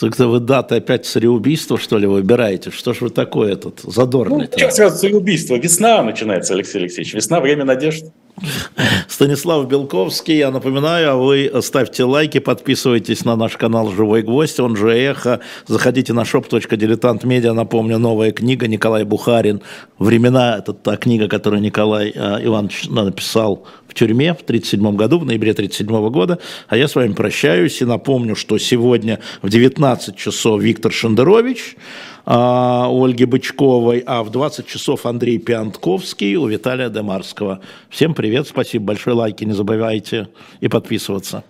B: Так-то вы даты опять цареубийства, что ли, выбираете? Что ж вы такой этот задорный?
C: Ну, сейчас сразу цареубийство. Весна начинается, Алексей Алексеевич. Весна – время надежд. (laughs)
B: Станислав Белковский, я напоминаю, а вы ставьте лайки, подписывайтесь на наш канал «Живой гвоздь», он же «Эхо». Заходите на shop.diletantmedia, напомню, новая книга Николай Бухарин. «Времена» – это та книга, которую Николай э, Иванович написал в тюрьме в 1937 году, в ноябре 1937 года. А я с вами прощаюсь и напомню, что сегодня в 19 часов Виктор Шендерович, а, Ольги Бычковой, а в 20 часов Андрей Пиантковский у Виталия Демарского. Всем привет, спасибо большое, лайки не забывайте и подписываться.